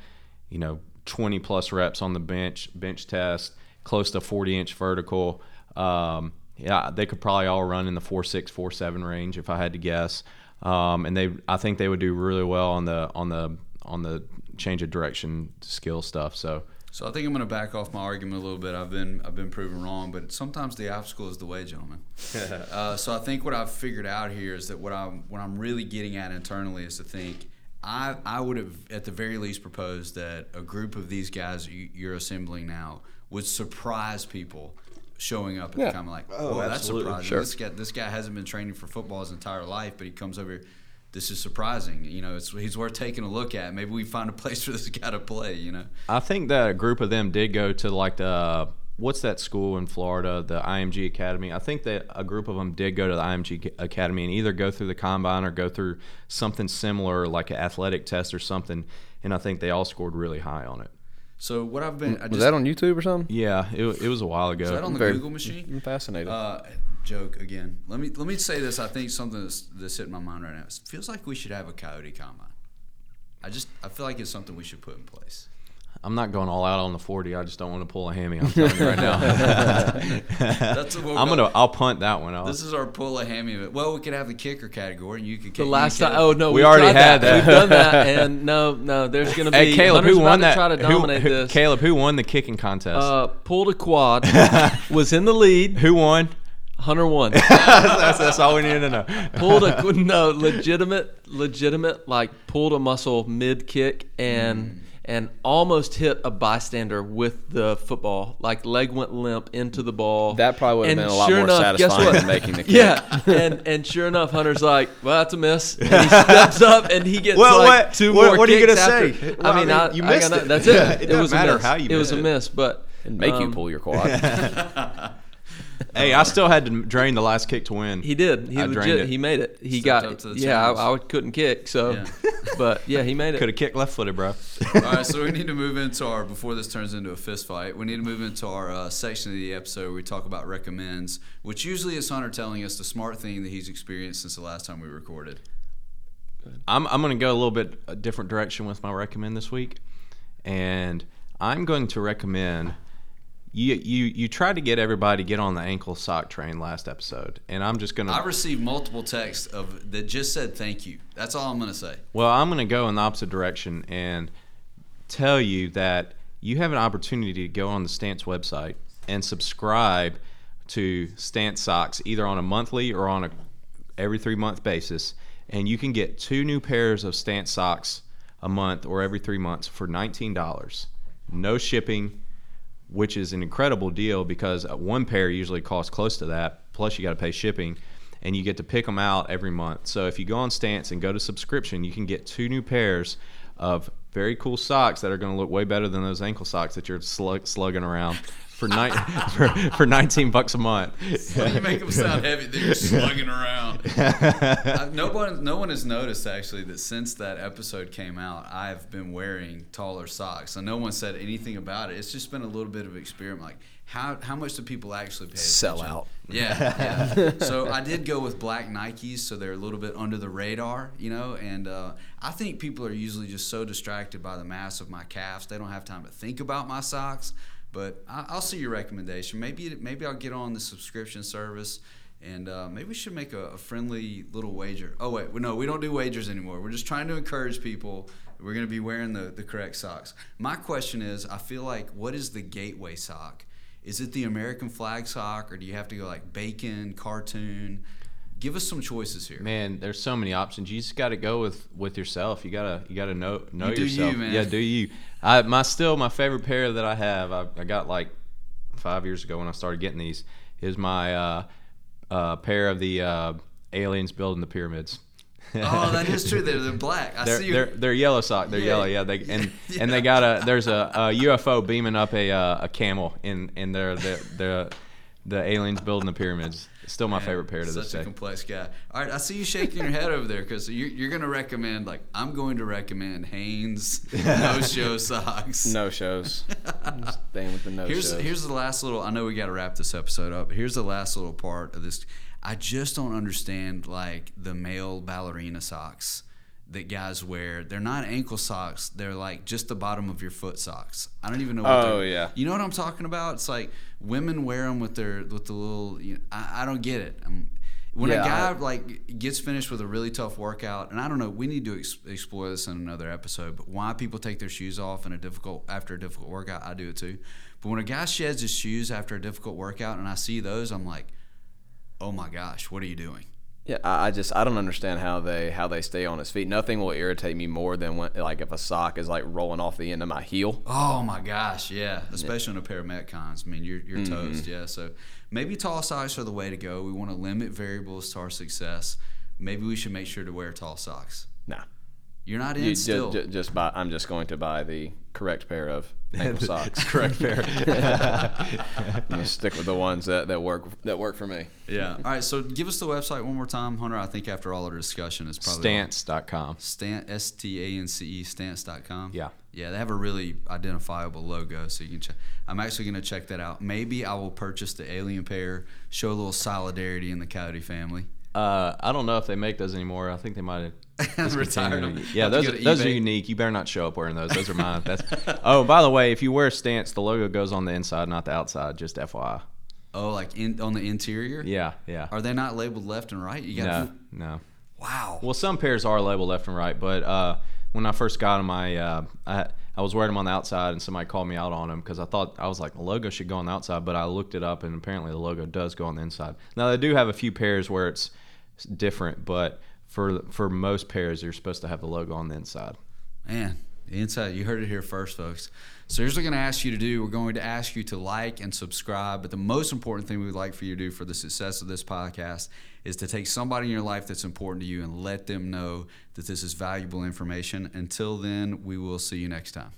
C: you know 20 plus reps on the bench bench test, close to 40 inch vertical. Um, yeah, they could probably all run in the four six four seven range if I had to guess. Um, and they, I think they would do really well on the on the on the change of direction skill stuff. So
B: So I think I'm going to back off my argument a little bit. I've been I've been proven wrong, but sometimes the obstacle is the way, gentlemen. uh, so I think what I've figured out here is that what I'm what I'm really getting at internally is to think I I would have at the very least proposed that a group of these guys you, you're assembling now would surprise people showing up at
E: Yeah.
B: the time like oh that's
C: absolutely.
B: surprising
E: Sure.
B: this guy this guy hasn't been training for football his entire life but he comes over here this is surprising you know it's he's worth taking a look at maybe we find a place for this guy to play you know
C: I think that a group of them did go to like the what's that school in Florida, the IMG Academy. I think that a group of them did go to the IMG Academy and either go through the combine or go through something similar, like an athletic test or something. And I think they all scored really high on it.
B: So what I've been I
E: Was
B: just,
E: that on YouTube or something?
C: Yeah, it, it was a while ago.
B: is that on the
E: Very-
B: Google machine?
E: I'm fascinated.
B: Uh, joke again. Let me let me say this. I think something that's, that's hitting my mind right now. It feels like we should have a coyote combine. I just I feel like it's something we should put in place.
C: I'm not going all out on the 40. I just don't want to pull a hammy. I'm telling you right now.
B: That's what we'll
C: I'm
B: go-
C: gonna. I'll punt that one. I'll,
B: This is our pull a hammy. event. Well, we could have the kicker category, and you could.
D: Kick
B: the
D: last time, oh no,
C: We
D: we've
C: already
D: tried
C: had that.
D: We've done that, and no, no, there's gonna be.
C: hey, Caleb,
D: Hunter's
C: who
D: about
C: won
D: to
C: that?
D: Try to
C: who- who-
D: this.
C: Caleb, who won the kicking contest?
D: Uh, pulled a quad, was in the lead.
C: who won?
D: Hunter won.
C: that's, that's all we need to know.
D: pulled a no legitimate, legitimate like pulled a muscle mid kick and and almost hit a bystander with the football. Like leg went limp into the ball.
E: That probably would have been a lot
D: sure
E: more
D: enough,
E: satisfying than making the kick.
D: Yeah, and and sure enough, Hunter's like, "Well, that's a miss." And he steps up and he gets
C: Well,
D: like
C: what-
D: two
C: what-
D: more
C: what are you gonna
D: after.
C: say?
D: I
C: Well, I
D: mean,
C: mean, you
D: I
C: missed
D: gotta-
C: it.
D: That's it.
C: It
D: it
C: doesn't
D: was a
C: matter
D: miss.
C: how you
D: It was a miss, but
E: And make you
D: um,
E: pull your quad.
C: Hey, I still had to drain the last kick to win.
D: He did. He
C: I
D: legit.
C: it.
D: He made it. He
B: Stepped
D: got.
B: up to the
D: yeah, I. I couldn't kick. So,
B: Yeah.
D: but yeah, he made it.
C: Could have kicked left footed, bro.
B: All right, so we need to move into our before this turns into a fist fight. We need to move into our uh, section of the episode where we talk about recommends, which usually is Hunter telling us the smart thing that he's experienced since the last time we recorded.
C: I'm I'm going to go a little bit a different direction with my recommend this week, and I'm going to recommend. You, you you tried to get everybody to get on the ankle sock train last episode, and I'm just gonna.
B: I received multiple texts of that just said thank you. That's all I'm gonna say.
C: Well, I'm going to go in the opposite direction and tell you that you have an opportunity to go on the Stance website and subscribe to Stance socks either on a monthly or on a every 3 month basis and you can get two new pairs of Stance socks a month or every 3 months for $19. No shipping, which is an incredible deal because uh, one pair usually costs close to that plus you got to pay shipping and you get to pick them out every month. So if you go on Stance and go to subscription, you can get two new pairs of very cool socks that are going to look way better than those ankle socks that you're slug- slugging around for, ni- for for 19 bucks a month.
B: Why do you make them sound heavy? They're slugging around. Uh, no one, no one has noticed actually that since that episode came out, I've been wearing taller socks, and no one said anything about it. It's just been a little bit of an experiment. Like, how how much do people actually pay?
E: Sell
B: attention?
E: out.
B: Yeah, yeah. so I did go with black Nikes, so they're a little bit under the radar, you know. And uh, I think people are usually just so distracted by the mass of my calves, they don't have time to think about my socks. But I, I'll see your recommendation. Maybe it- maybe I'll get on the subscription service, and uh, maybe we should make a, a friendly little wager. Oh wait, no, we don't do wagers anymore. We're just trying to encourage people. We're going to be wearing the, the correct socks. My question is, I feel like what is the gateway sock? Is it the American flag sock, or do you have to go like bacon, cartoon? Give us some choices here.
C: Man, there's so many options. You just got to go with with yourself. You gotta you gotta know know
B: You do you,
C: yourself.
B: man.
C: Yeah, do you? I my still my favorite pair that I have. I, I got like five years ago when I started getting these. Is my uh, uh, pair of the uh, aliens building the pyramids.
B: Oh, that is true. They're, they're black. I
C: they're,
B: see.
C: they're they're yellow sock. They're
B: Yeah.
C: yellow. Yeah. They and
B: Yeah.
C: and they got a there's a, a UFO beaming up a uh, a camel in in their the the the aliens building the pyramids. Still my
B: Man,
C: favorite pair to this day.
B: such a complex guy. All right, I see you shaking your head over there because you're, you're going to recommend like I'm going to recommend Hanes no show socks.
E: No shows. Staying with the no
B: Here's
E: shows.
B: here's the last little. I know we got to wrap this episode up. But here's the last little part of this. I just don't understand like the male ballerina socks that guys wear. They're not ankle socks. They're like just the bottom of your foot socks. I don't even know. What
E: Oh, yeah.
B: You know what I'm talking about? It's like women wear them with their with the little. You know, I, I don't get it. Um when a guy
E: I-
B: like gets finished with a really tough workout, and I don't know, we need to ex- explore this in another episode. But why people take their shoes off in a difficult after a difficult workout, I do it too. But when a guy sheds his shoes after a difficult workout, and I see those, I'm like, oh my gosh, what are you doing?
E: Yeah, I just I don't understand how they how they stay on his feet. Nothing will irritate me more than when like if a sock is like rolling off the end of my heel.
B: Oh my gosh, yeah, especially on a pair of Metcons. I mean, you're you're
E: Mm-hmm.
B: toast. Yeah, so maybe tall socks are the way to go. We want to limit variables to our success. Maybe we should make sure to wear tall socks.
E: Nah,
B: You're not in
E: you
B: still.
E: just, just buy. I'm just going to buy the correct pair of ankle socks.
C: Correct pair.
E: I'm gonna stick with the ones that, that work that work for me.
B: Yeah. All right. So give us the website one more time, Hunter. I think after all our discussion, it's probably
C: Stance.com.
B: Stan S T A N C E stance.com.
C: Yeah.
B: Yeah, they have a really identifiable logo, so you can check. I'm actually going to check that out. Maybe I will purchase the alien pair, show a little solidarity in the Coyote family.
C: Uh, I don't know if they make those anymore. I think they might have
B: Retired them.
C: Yeah, those are, those are unique. You better not show up wearing those. Those are mine. That's. Oh, by the way, if you wear a stance, the logo goes on the inside, not the outside. Just FYI.
B: Oh, like in on the interior?
C: Yeah, yeah.
B: Are they not labeled left and right? You got
C: No, no.
B: Wow.
C: Well, some pairs are labeled left and right, but uh, when I first got them, I, uh, I I was wearing them on the outside, and somebody called me out on them because I thought I was like the logo should go on the outside, but I looked it up, and apparently the logo does go on the inside. Now they do have a few pairs where it's different, but for for most pairs, you're supposed to have the logo on the inside.
B: Man, the inside, you heard it here first, folks. So here's what we're going to ask you to do. We're going to ask you to like and subscribe. But the most important thing we would like for you to do for the success of this podcast is to take somebody in your life that's important to you and let them know that this is valuable information. Until then, we will see you next time.